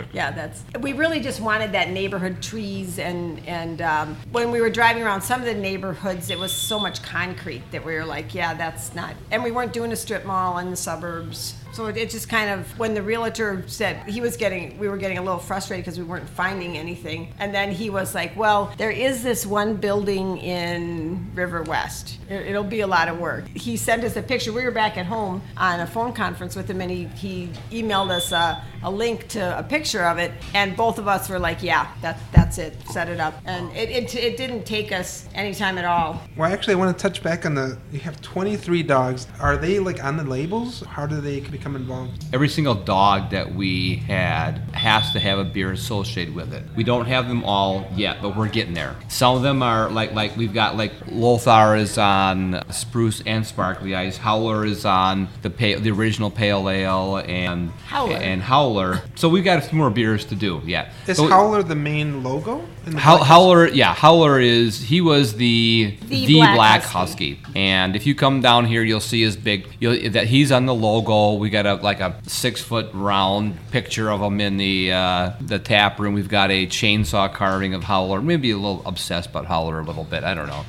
yeah, that's. We really just wanted that neighborhood trees, and and um, when we were driving around some of the neighborhoods, it was so much concrete that we were like, yeah, that's not. And we weren't doing a strip mall in the suburbs, so it, it just kind of when the realtor said he was getting, we were getting a little frustrated because we weren't finding anything, and then he was like, well, there is this one building in River West. It, it'll be a lot of work. He sent us a picture. We were back at home on a phone conference with him, and he he emailed us a, a link to a picture of it, and both of us were like, "Yeah, that that's it. Set it up." And it it, it didn't take us any time at all. Well, actually, I want to touch back on the. You have 23 dogs. Are they like on the labels? How do they become involved? Every single dog that we had has to have a beer associated with it. We don't have them all yet, but we're getting there. Some of them are like like we've got like Lothar is on Spruce and Sparkly Eyes. Howler is on the pa- the original Pale Ale and Howler. and Howler. So we've got a few more beers to do Yeah. Is But we- Howler the main logo? In the How, Howler, yeah, Howler is he was the The the, Black black, Husky. husky. and if you come down here, you'll see his big you'll, that he's on the logo. We got a like a six foot round picture of him in the uh, the tap room. We've got a chainsaw carving of Howler. Maybe a little obsessed about Howler a little bit. I don't know,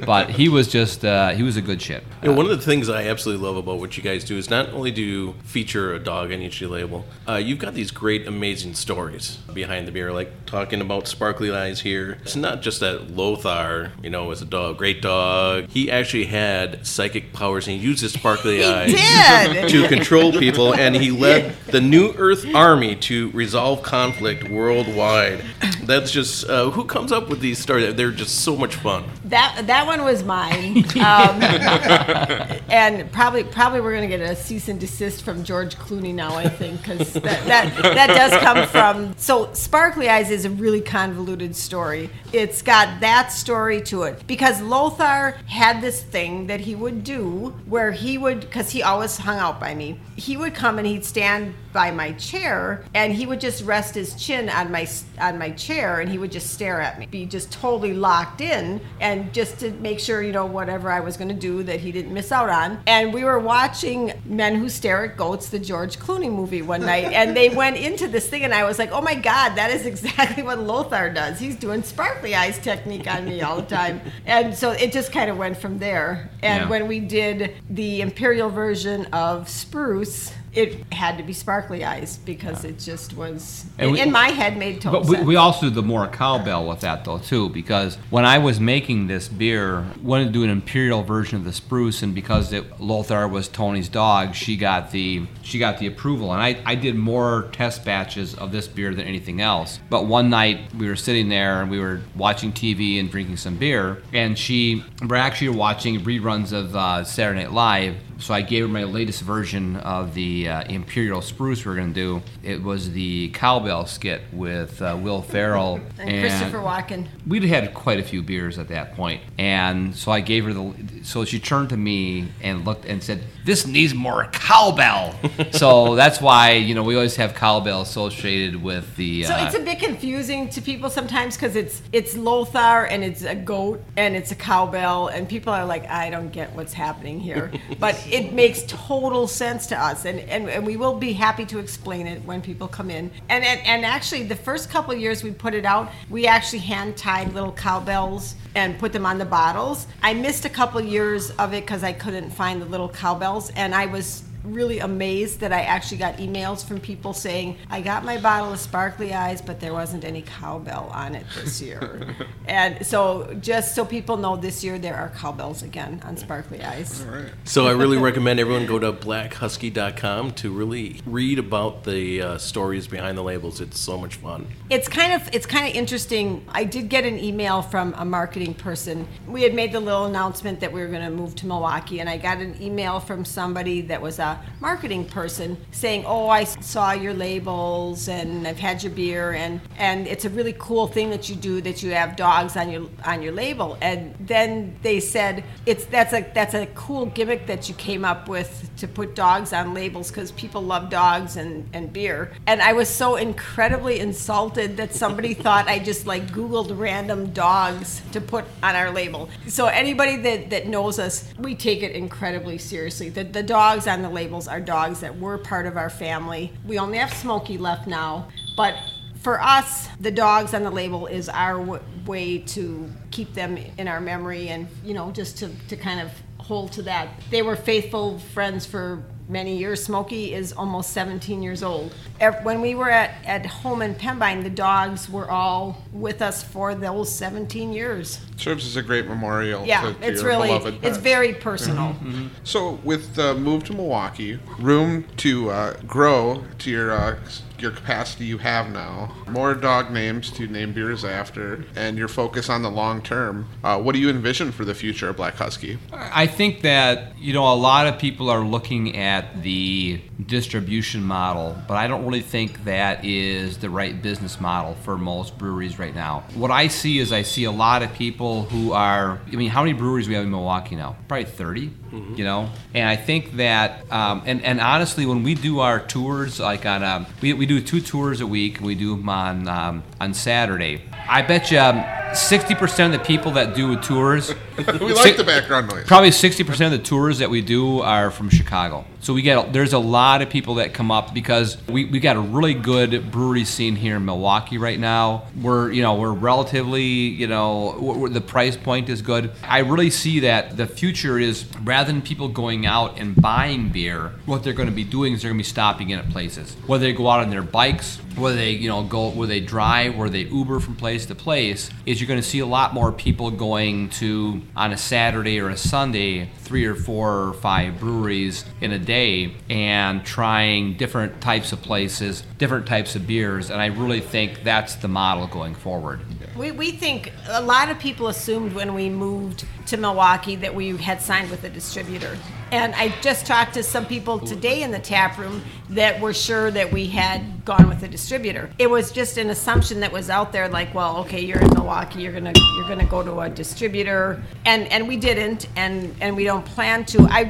but he was just uh, he was a good shit. You know, one of the things I absolutely love about what you guys do is not only do you feature a dog on each label, uh, you've got these great, amazing stories behind the beer, like talking about Sparkly Eyes here. It's not just that Lothar, you know, was a dog, great dog. He actually had psychic powers and he used his Sparkly He Eyes did. to control people, and he led the New Earth Army to resolve conflict worldwide. That's just uh, who comes up with these stories? They're just so much fun. That that one was mine, um, and probably probably we're gonna get a cease and desist from George Clooney now. I think because that, that that does come from. So Sparkly Eyes is a really convoluted story. It's got that story to it because Lothar had this thing that he would do where he would because he always hung out by me. He would come and he'd stand by my chair and he would just rest his chin on my on my chair and he would just stare at me be just totally locked in and just to make sure you know whatever i was going to do that he didn't miss out on. And we were watching men who stare at goats the george clooney movie one night and they went into this thing and i was like oh my god that is exactly what lothar does. He's doing sparkly eyes technique on me all the time. And so it just kind of went from there. And Yeah. when we did the imperial version of spruce it had to be sparkly eyes because it just was And we- in my head made total But we, sense. we also did the more cowbell with that though too, because when I was making this beer, wanted to do an imperial version of the spruce, and because it, Lothar was Tony's dog, she got the she got the approval, and I, I did more test batches of this beer than anything else. But one night we were sitting there and we were watching TV and drinking some beer, and she we're actually watching reruns of uh, Saturday Night Live. So I gave her my latest version of the uh, Imperial Spruce we're going to do. It was the cowbell skit with uh, Will Ferrell and Christopher Walken. We'd had quite a few beers at that point, and so I gave her the. So she turned to me and looked and said, "This needs more cowbell." so that's why you know we always have cowbell associated with the. So uh, it's a bit confusing to people sometimes because it's it's Lothar and it's a goat and it's a cowbell and people are like, I don't get what's happening here, but it makes total sense to us and, and and we will be happy to explain it when people come in. And and, and actually, the first couple years we put it out, we actually hand tied little cowbells and put them on the bottles. I missed a couple years of it because I couldn't find the little cowbells and I was really amazed that I actually got emails from people saying, I got my bottle of sparkly eyes, but there wasn't any cowbell on it this year. and so, just so people know, this year there are cowbells again on sparkly eyes. All right. So I really recommend everyone go to blackhusky.com to really read about the uh, stories behind the labels. It's so much fun. It's kind of it's kind of interesting. I did get an email from a marketing person. We had made the little announcement that we were going to move to Milwaukee, and I got an email from somebody that was a marketing person saying, "Oh, I saw your labels and I've had your beer, and and it's a really cool thing that you do that you have dogs on your on your label." And then they said, "It's that's a that's a cool gimmick that you came up with to put dogs on labels because people love dogs and and beer." And I was so incredibly insulted that somebody thought I just like Googled random dogs to put on our label. So anybody that, that knows us, we take it incredibly seriously. The, the dogs on the labels are dogs that were part of our family. We only have Smokey left now, but for us, the dogs on the label is our w- way to keep them in our memory and, you know, just to, to kind of hold to that. They were faithful friends for many years. Smokey is almost 17 years old. When we were at, at home in Pembine, the dogs were all with us for those 17 years. Serves as a great memorial Yeah, to, to it's your really, beloved it's very personal. So, with the move to Milwaukee, room to uh, grow to your uh, your capacity you have now, more dog names to name beers after, and your focus on the long term, uh, what do you envision for the future of Black Husky? I think that you know a lot of people are looking at the distribution model, but I don't really think that is the right business model for most breweries right now. What I see is I see a lot of people who are. I mean, how many breweries we have in Milwaukee now? Probably 30. You know, and I think that, um, and and honestly, when we do our tours, like on um, we, we do two tours a week, and we do them on um, on Saturday. I bet you um, 60% of the people that do tours we like the background noise. Probably 60% of the tours that we do are from Chicago. So we get there's a lot of people that come up because we, we got a really good brewery scene here in Milwaukee right now. We're you know we're relatively you know the price point is good. I really see that the future is rather than people going out and buying beer, what they're going to be doing is they're going to be stopping in at places. Whether they go out on their bikes, whether they you know go where they drive, where they Uber from place to place, is you're going to see a lot more people going to on a Saturday or a Sunday three or four or five breweries in a day and trying different types of places, different types of beers, and I really think that's the model going forward. We, we think a lot of people assumed when we moved to Milwaukee that we had signed with a distributor. And I just talked to some people today in the tap room that were sure that we had gone with a distributor. It was just an assumption that was out there like, well, okay, you're in Milwaukee, you're gonna you're gonna go to a distributor. And and we didn't and, and we don't plan to. I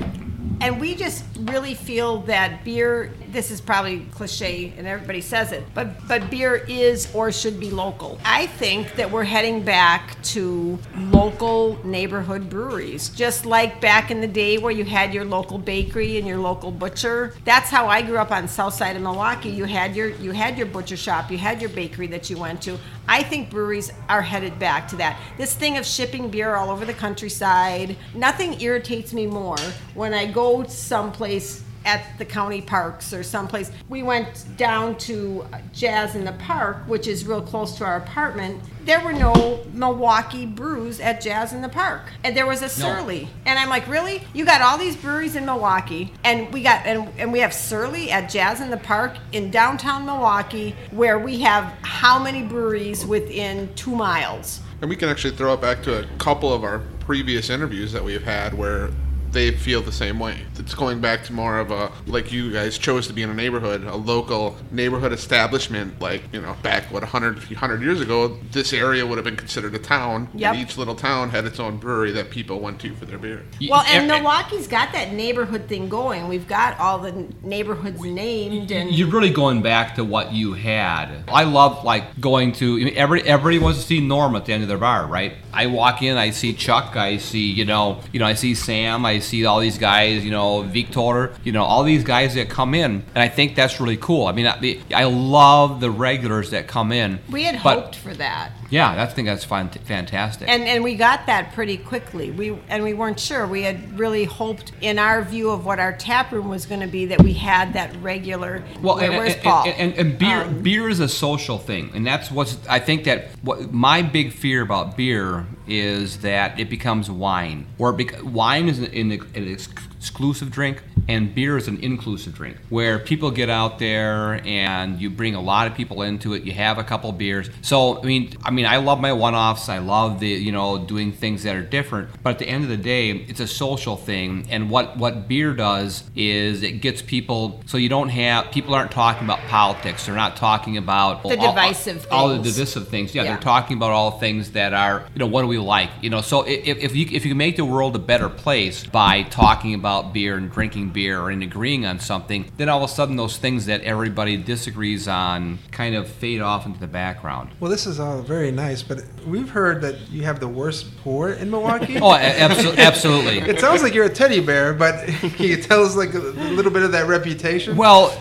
and we just really feel that beer this is probably cliche and everybody says it but but beer is or should be local. I think that we're heading back to local neighborhood breweries. Just like back in the day where you had your local bakery and your local butcher that's how i grew up on south side of milwaukee. You had your you had your butcher shop you had your bakery that you went to. I think breweries are headed back to that. This thing of shipping beer all over the countryside, nothing irritates me more when I go someplace at the county parks or someplace. We went down to Jazz in the Park, which is real close to our apartment. There were no Milwaukee brews at Jazz in the Park, and there was a Surly. And I'm like, really? You got all these breweries in Milwaukee, and we got and, and we have Surly at Jazz in the Park in downtown Milwaukee, where we have how many breweries within two miles? And we can actually throw it back to a couple of our previous interviews that we've had where they feel the same way. It's going back to more of a like you guys chose to be in a neighborhood, a local neighborhood establishment. Like you know, back what 100, 100 years ago, this area would have been considered a town. Yep. And each little town had its own brewery that people went to for their beer. Well, and Milwaukee's got that neighborhood thing going. We've got all the neighborhoods named, and You're really going back to what you had. I love like going to I mean, every everybody wants to see Norm at the end of their bar, right? I walk in, I see Chuck, I see you know, you know, I see Sam, I see all these guys, you know, Victor, you know, all these guys that come in, and I think that's really cool. I mean, I, I love the regulars that come in. we had but- hoped for that. Yeah, I think that's fantastic. And and we got that pretty quickly. We and we weren't sure. We had really hoped in our view of what our tap room was going to be that we had that regular. Well, where, and, where's and- Paul? And, and, and beer, Um, beer is a social thing, and that's what's. I think that what my big fear about beer is that it becomes wine, or bec- wine is an, an, an exclusive drink, and beer is an inclusive drink, where people get out there and you bring a lot of people into it. You have a couple beers. So I mean, I mean, I love my one-offs. I love the you know doing things that are different. But at the end of the day, it's a social thing, and what what beer does is it gets people. So you don't have people aren't talking about politics. They're not talking about The all- divisive all the divisive things. Yeah, Yeah. they're talking about all things that are you know what do we like. You know, so if, if you if you can make the world a better place by talking about beer and drinking beer and agreeing on something, then all of a sudden those things that everybody disagrees on kind of fade off into the background. Well, this is all very nice, but we've heard that you have the worst pour in Milwaukee. Oh, a- abso- absolutely. It sounds like you're a teddy bear, but can you tell us like a little bit of that reputation? Well,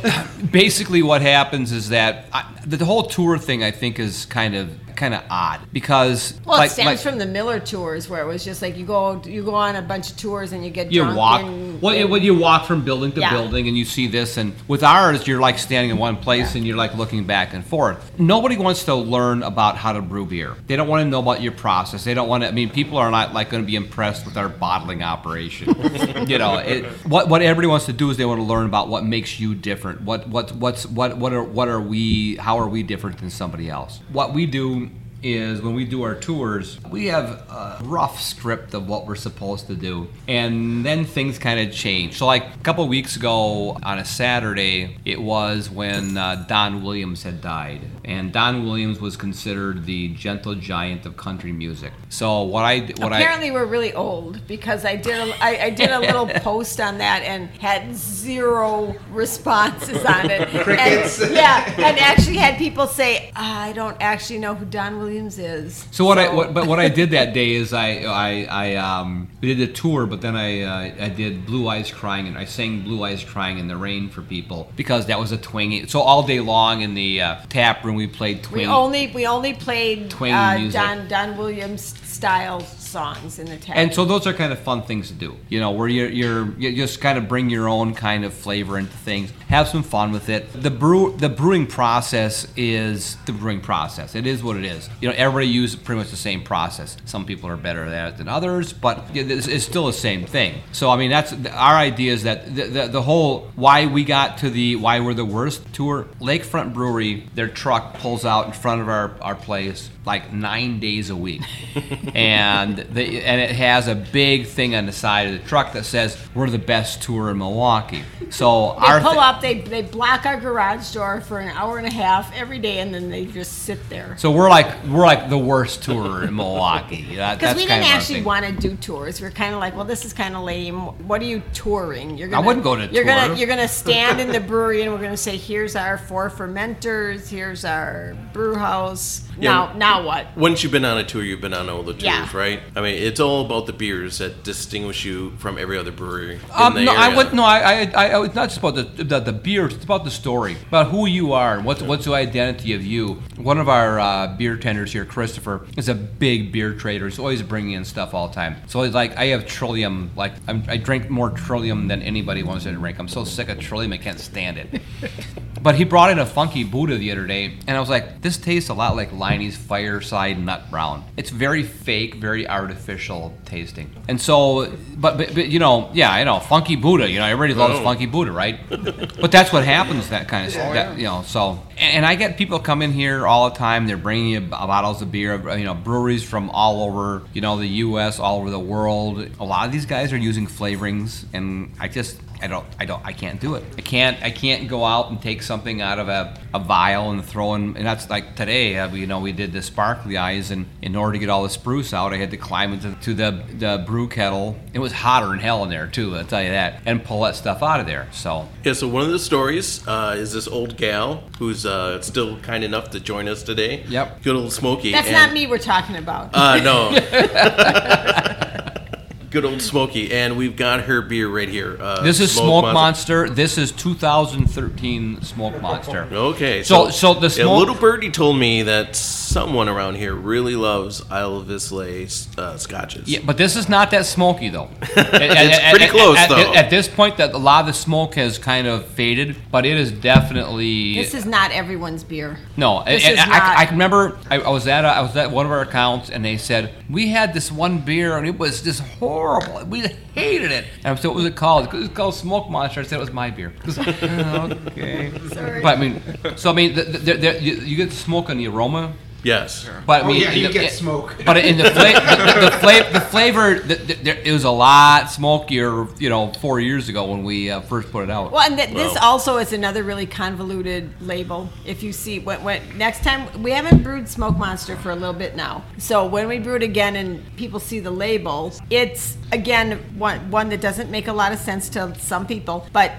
basically, what happens is that I, the whole tour thing, I think, is kind of kind of odd because well, like, it stems like- from the Miller tours where it was just like you go you go on a bunch of tours and you get You drunk walk- and Well, when you walk from building to Yeah. building and you see this, and with ours, you're like standing in one place and you're like looking back and forth. Nobody wants to learn about how to brew beer. They don't want to know about your process. They don't want to. I mean, people are not like going to be impressed with our bottling operation. you know, it, what what everybody wants to do is they want to learn about what makes you different. What what what's what what are what are we? How are we different than somebody else? What we do is when we do our tours, we have a rough script of what we're supposed to do, and then things kind of change. So, like a couple weeks ago on a Saturday, it was when uh, Don Williams had died, and Don Williams was considered the gentle giant of country music. So, what I what I Apparently, we're really old because I did a, I, I did a little post on that and had zero responses on it. Crickets. And, yeah, and actually had people say, I don't actually know who Don Williams is. So what I what, but what I did that day is I I, I um we did a tour, but then I uh, I did Blue Eyes Crying and I sang Blue Eyes Crying in the Rain for people because that was a twangy. So all day long in the uh, tap room we played we only we only played Twangy uh. Don Don Williams style songs in the tap. and so those are kind of fun things to do, you know, where you're, you're you just kind of bring your own kind of flavor into things, have some fun with it. The brew the brewing process is the brewing process. It is what it is. You know, everybody uses pretty much the same process. Some people are better at it than others, but it's, it's still the same thing. So I mean, that's our idea is that the, the, the whole why we got to the why we're the worst tour. Lakefront Brewery, their truck pulls out in front of our our place like nine days a week, and the, and it has a big thing on the side of the truck that says we're the best tour in Milwaukee. So they our pull thi- up, they they block our garage door for an hour and a half every day, and then they just sit there. So we're like we're like the worst tour in Milwaukee. Because that's we didn't actually want to do tours. We are kind of like, well, this is kind of lame. What are you touring? You're gonna I wouldn't go to you're tour. Gonna, you're gonna stand in the brewery and we're gonna say, here's our four fermenters, here's our brew house. Yeah. Now, now what? Once you've been on a tour, you've been on all the tours, Yeah. right? I mean, it's all about the beers that distinguish you from every other brewery. in Um, the no, I would no. I, I, I, it's not just about the, the the beer. It's about the story, about who you are, and what's what's the identity of you. One of our uh, beer tenders here, Christopher, is a big beer trader. He's always bringing in stuff all the time. So he's like, I have Trillium. Like I'm, I drink more Trillium than anybody wants to drink. I'm so sick of Trillium, I can't stand it. But he brought in a funky Buddha the other day, and I was like, this tastes a lot like Leinie's Fireside Nut Brown. It's very fake, very artificial tasting. And so, but, but, but you know, yeah, I know, funky Buddha, you know, everybody loves Oh. funky Buddha, right? but that's what happens, that kind of stuff, oh, that, you know, so. And, and I get people come in here all the time, they're bringing you bottles of beer, uh, you know, breweries from all over, you know, the U.S., all over the world. A lot of these guys are using flavorings, and I just, I don't, I don't, I can't do it. I can't, I can't go out and take something out of a, a vial and throw in, and that's like today, uh, we, you know, we did the sparkly eyes, and in order to get all the spruce out, I had to climb into to the, the brew kettle. It was hotter than hell in there too, I'll tell you that, and pull that stuff out of there. So Yeah, so one of the stories uh, is this old gal who's uh, still kind enough to join us today. Yep. Good old Smokey. That's and- not me we're talking about. Uh, no. Good old Smokey, and we've got her beer right here. Uh, this is Smoke Monster. This is 2013 Smoke Monster. Okay, So- so the yeah, little birdie told me that someone around here really loves Isle of Islay uh, scotches. Yeah, but this is not that smoky though. It's pretty close, at, though. At, this point, that a lot of the smoke has kind of faded, but it is definitely this is not everyone's beer. no. this and- is I, not- I can remember I, I was at a, I was at one of our accounts, and they said we had this one beer, and it was just horrible. We hated it. And said, what was it called? It was called Smoke Monster. I said it was my beer. okay. Sorry. But I mean, so I mean, the, the, the, you, you get the smoke and the aroma. Yes. But I Oh, mean, yeah, in you the- get it- smoke. But in the fla- the, the, fla- the flavor, the, the, there, it was a lot smokier. You know, four years ago when we uh, first put it out. Well, and th- this also is another really convoluted label. If you see, what what next time we haven't brewed Smoke Monster for a little bit now, so when we brew it again and people see the label, it's again one one that doesn't make a lot of sense to some people, but.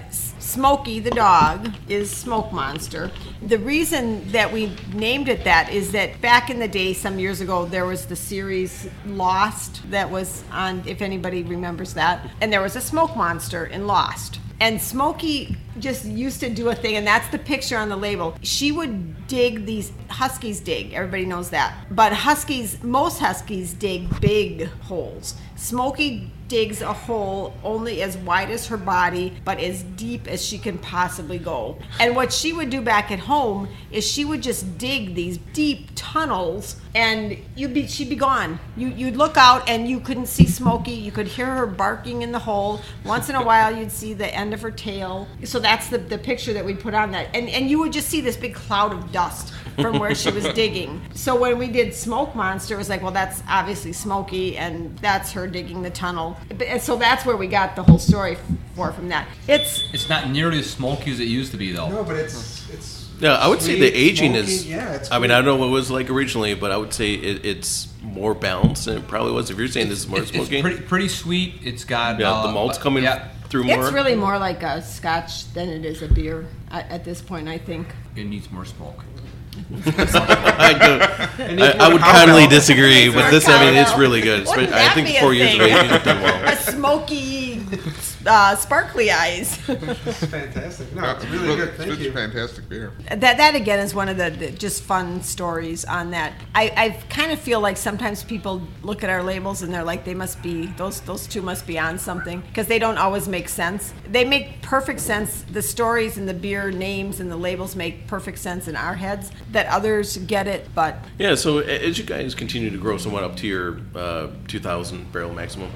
Smokey the dog is Smoke Monster. The reason that we named it that is that back in the day, some years ago, there was the series Lost that was on, if anybody remembers that, and there was a Smoke Monster in Lost. And Smokey just used to do a thing, and that's the picture on the label. She would dig these huskies dig. Everybody knows that. But huskies, most huskies dig big holes. Smokey digs a hole only as wide as her body, but as deep as she can possibly go. And what she would do back at home is she would just dig these deep tunnels and you'd be she'd be gone. You you'd look out and you couldn't see Smokey. You could hear her barking in the hole. Once in a while you'd see the end of her tail. So that's the, the picture that we put on that. And and you would just see this big cloud of dust from where she was digging. So when we did Smoke Monster, it was like, well, that's obviously Smokey, and that's her digging the tunnel. And So that's where we got the whole story for from that. It's It's not nearly as smoky as it used to be, though. No, but it's it's. Yeah, I would say the aging smoky. is. Yeah, it's. I mean. I don't know what it was like originally, but I would say it, it's more balanced than it probably was. If you're saying this is more It's, it's smoky, pretty pretty sweet. It's got yeah, uh, the malt's coming Yeah, through more. it's really more like a Scotch than it is a beer at, at this point. I think. it needs more smoke. I, I, I would kindly disagree with this. I mean, it's really good. Wouldn't I think four years of age, you've done well. A smoky, uh, sparkly eyes. It's fantastic. No, it's It's really good. Thank it's you. fantastic beer. that that again is one of the, the just fun stories on that. I, I kind of feel like sometimes people look at our labels and they're like they must be those those two must be on something because they don't always make sense. They make perfect sense. The stories and the beer names and the labels make perfect sense in our heads. That others get it, but Yeah, so as you guys continue to grow somewhat up to your uh, 2,000 barrel maximum,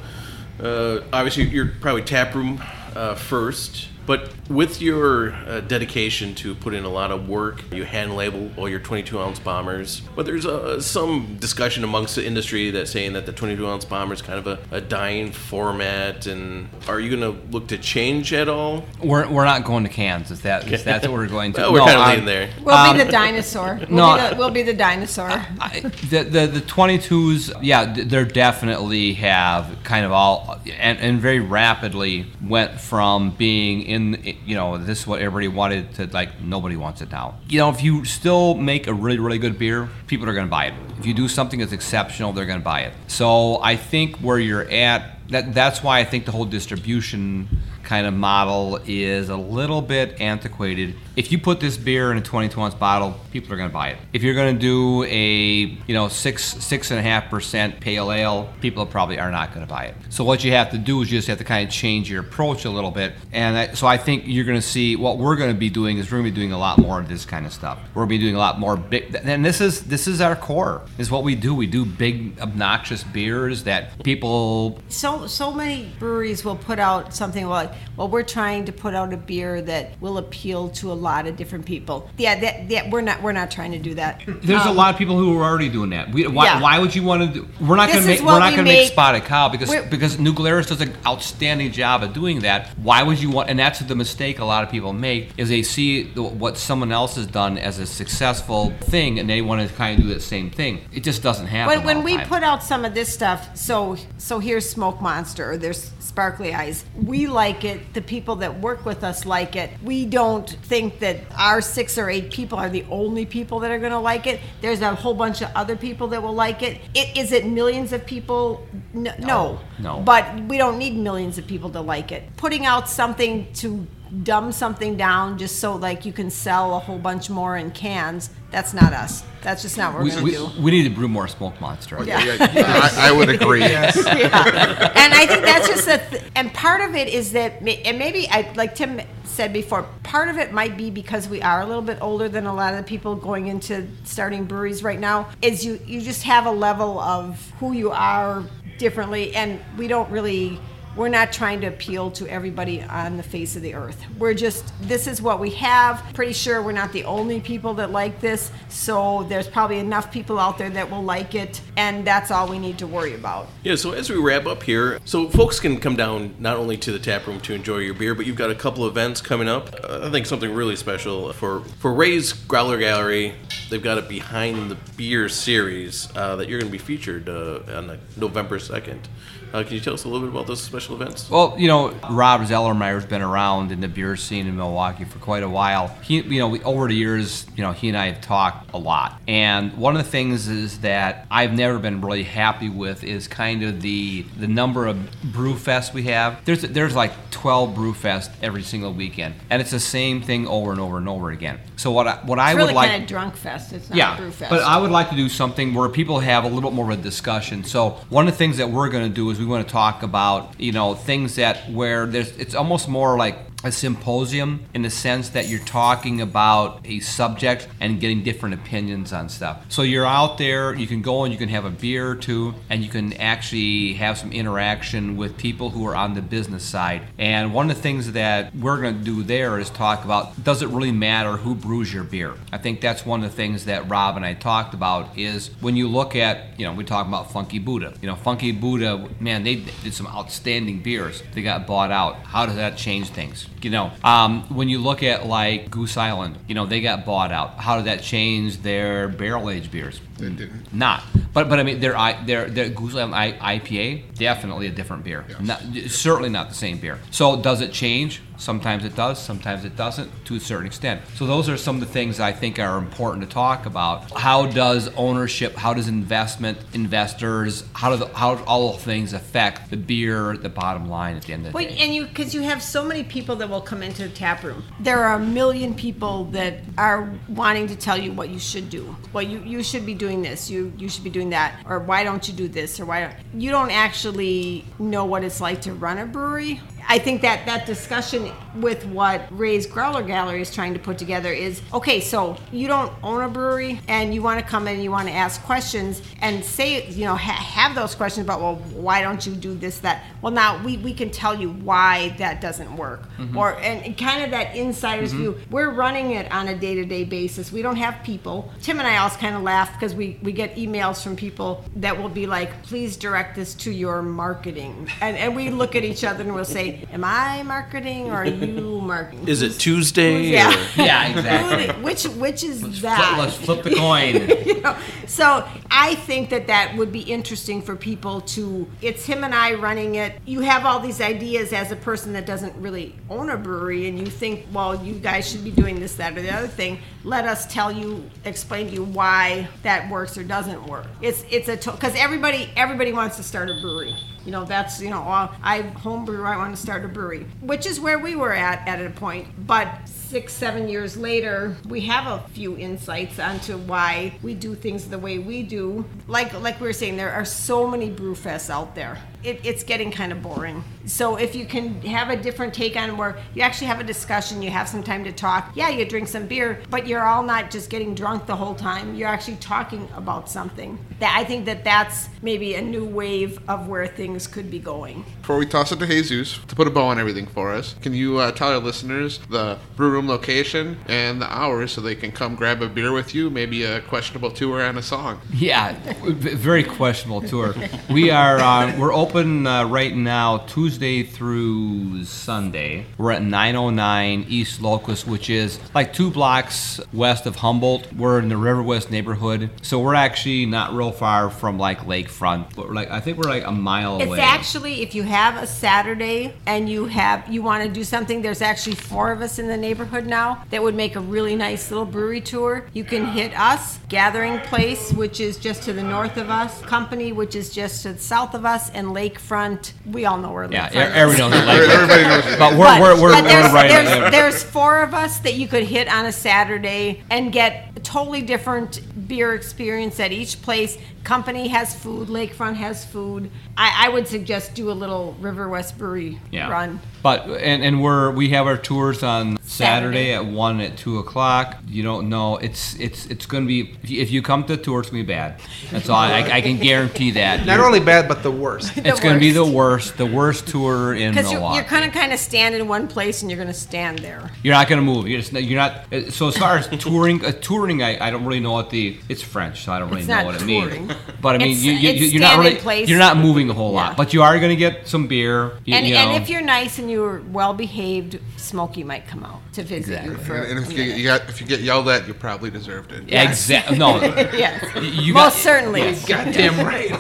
uh, obviously you're probably tap room uh, first. But with your uh, dedication to put in a lot of work, you hand label all your 22 ounce bombers. But there's uh, some discussion amongst the industry that's saying that the 22 ounce bomber is kind of a, a dying format. And are you going to look to change at all? We're, we're not going to cans. If that that's what we're going to. Well, we're No, kind of um, leaning there. we'll Um, be the dinosaur. We'll, no, be the, we'll be the dinosaur. I, the, the the 22s, yeah, they're definitely have kind of all and, and very rapidly went from being in you know this is what everybody wanted to like nobody wants it now. You know, if you still make a really really good beer, people are going to buy it. If you do something that's exceptional, they're going to buy it. So I think where you're at, that that's why I think the whole distribution kind of model is a little bit antiquated. If you put this beer in a 22 ounce bottle, people are going to buy it. If you're going to do a you know six six and a half percent pale ale, people probably are not going to buy it. So what you have to do is you just have to kind of change your approach a little bit. And I, so I think you're going to see what we're going to be doing is we're going to be doing a lot more of this kind of stuff. We're going to be doing a lot more big. And this is this is our core. Is what we do. We do big obnoxious beers that people so so many breweries will put out something like well we're trying to put out a beer that will appeal to a lot of different people yeah that, that we're not we're not trying to do that There's a Um, lot of people who are already doing that. We, why, Yeah. why would you want to do? We're not going to make. We're not we going to make spotted cow because because New Glarus does an outstanding job of doing that. Why would you want? And that's the mistake a lot of people make is they see the, what someone else has done as a successful thing and they want to kind of do the same thing. It just doesn't happen. when, when we put out some of this stuff so so here's smoke monster or there's sparkly eyes we like it the people that work with us like it. We don't think that our six or eight people are the only people that are going to like it. There's a whole bunch of other people that will like it, it is it millions of people? No, no. No. but we don't need millions of people to like it. Putting out something to dumb something down just so like you can sell a whole bunch more in cans that's not us that's just not what we're we, going we, do we need to brew more smoke monster. Yeah. Yeah, I, I would agree. yeah. And I think that's just a, th- and part of it is that, and maybe I, like Tim said before, part of it might be because we are a little bit older than a lot of the people going into starting breweries right now, is you, you just have a level of who you are differently, and we don't really, we're not trying to appeal to everybody on the face of the earth. We're just, this is what we have. Pretty sure we're not the only people that like this, so there's probably enough people out there that will like it, and that's all we need to worry about. Yeah, so as we wrap up here, so folks can come down not only to the tap room to enjoy your beer, but you've got a couple events coming up. Uh, I think something really special for for Ray's Growler Gallery. They've got a behind the beer series uh, that you're going to be featured uh, on November second. Uh, can you tell us a little bit about those special special events? Well, you know, Rob Zellermayer's been around in the beer scene in Milwaukee for quite a while. He, you know, we, over the years, you know, he and I have talked a lot. And one of the things is that I've never been really happy with is kind of the the number of brew fests we have. There's there's like 12 brew fests every single weekend, and it's the same thing over and over and over again. So what I, what I It's would really like kind of drunk fest. It's not yeah, brew fest. but I would like to do something where people have a little bit more of a discussion. So one of the things that we're going to do is we want to talk about you know things that where there's it's almost more like a symposium in the sense that you're talking about a subject and getting different opinions on stuff. So you're out there, you can go and you can have a beer or two, and you can actually have some interaction with people who are on the business side. And one of the things that we're going to do there is talk about does it really matter who brews your beer? I think that's one of the things that Rob and I talked about is when you look at, you know, we talk about Funky Buddha. You know, Funky Buddha, man, they did some outstanding beers. They got bought out. How does that change things? You know, um, when you look at like Goose Island, you know, they got bought out. How did that change their barrel aged beers? It didn't. Not, but but I mean, their their their Goose Island IPA definitely a different beer. Yes. Not, certainly not the same beer. So does it change? Sometimes it does. Sometimes it doesn't, to a certain extent. So those are some of the things I think are important to talk about. How does ownership? How does investment, investors? How do the, how do all things affect the beer, the bottom line at the end of the day? Wait, day? and you because you have so many people that will come into the tap room. There are a million people that are wanting to tell you what you should do. Well, you, you should be doing this. You you should be doing that. Or why don't you do this? Or why don't you don't actually know what it's like to run a brewery? I think that that discussion with what Ray's Growler Gallery is trying to put together is okay. So you don't own a brewery, and you want to come in, and you want to ask questions, and say you know ha- have those questions about well, why don't you do this that? Well, now we we can tell you why that doesn't work, mm-hmm. or and, and kind of that insider's mm-hmm. view. We're running it on a day to day basis. We don't have people. Tim and I also kind of laugh because we we get emails from people that will be like, please direct this to your marketing, and and we look at each other and we'll say, am I marketing or are you marketing? Is it Tuesday? Yeah. or- yeah, exactly. Which which is Flip- that? let's flip the coin. you know, so I think that that would be interesting for people to. It's him and I running it. You have all these ideas as a person that doesn't really own a brewery, and you think, well, you guys should be doing this, that, or the other thing. Let us tell you, explain to you why that works or doesn't work. It's it's a because everybody everybody wants to start a brewery. You know, that's you know, I homebrew. I want to start a brewery, which is where we were at at a point. But six, seven years later, we have a few insights onto why we do things the way we do. Like like we were saying, there are so many brew fests out there. It, it's getting kind of boring. So if you can have a different take on where you actually have a discussion, you have some time to talk. Yeah, you drink some beer, but you're all not just getting drunk the whole time. You're actually talking about something. That I think that that's maybe a new wave of where things could be going. Before we toss it to Jesus to put a bow on everything for us, can you uh, tell our listeners the brew room location and the hours so they can come grab a beer with you, maybe a questionable tour and a song? Yeah, very questionable tour. We are uh, we're open uh, right now Tuesday through Sunday. We're at 909 East Locust, which is like two blocks west of Humboldt. We're in the River West neighborhood, so we're actually not real far from like lakefront. But we're like I think we're like a mile It's away. actually if you have a Saturday and you have you want to do something. There's actually four of us in the neighborhood now that would make a really nice little brewery tour. You can hit us, Gathering Place, which is just to the north of us, Company, which is just to the south of us, and Lakefront. We all know where yeah, Lakefront e- is. everyone knows the lake. Everybody knows. But we're But- we're we're, but there's, we're right. there's, there's four of us that you could hit on a Saturday and get a totally different beer experience at each place. Company has food, Lakefront has food. I, I would suggest do a little River West Brewery yeah. run. But and and we're we have our tours on Saturday, Saturday. at one at two o'clock. You don't know it's it's it's going to be if you, if you come to the tour, it's going to be bad. That's all I, I can guarantee that. Not only bad, but the worst. it's going to be the worst, the worst tour in Because you're, you're kind of kind of stand in one place and you're going to stand there. You're not going to move. You're, just, you're not. uh, So as far as touring, uh, touring, I, I don't really know what the. It's French, so I don't really It's know not what it touring. means. But I mean, It's- you, you, it's you're not really. place. You're not moving a whole Yeah. lot, but you are going to get some beer. You, And, you know. and if you're nice and you're well behaved, Smokey might might come out to visit you Exactly. for And, and a if you, you got if you get yelled at, you probably deserved it. Exactly. No. yes, You most got- certainly. Goddamn right.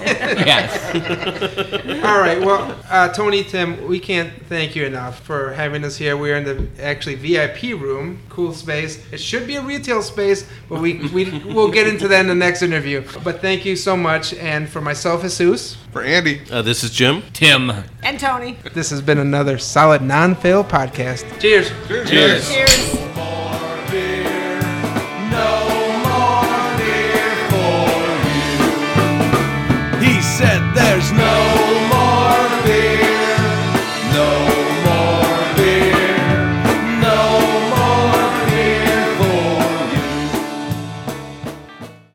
yes. All right. Well, uh, Tony, Tim, we can't thank you enough for having us here. We're in the actually VIP room, cool space. It should be a retail space, but we we we'll get into that in the next interview. But thank you so much. And for myself, Jesus, For Andy, Uh, this is Jim. Tim. And Tony. this has been another solid non-fail podcast. Cheers. cheers. Cheers.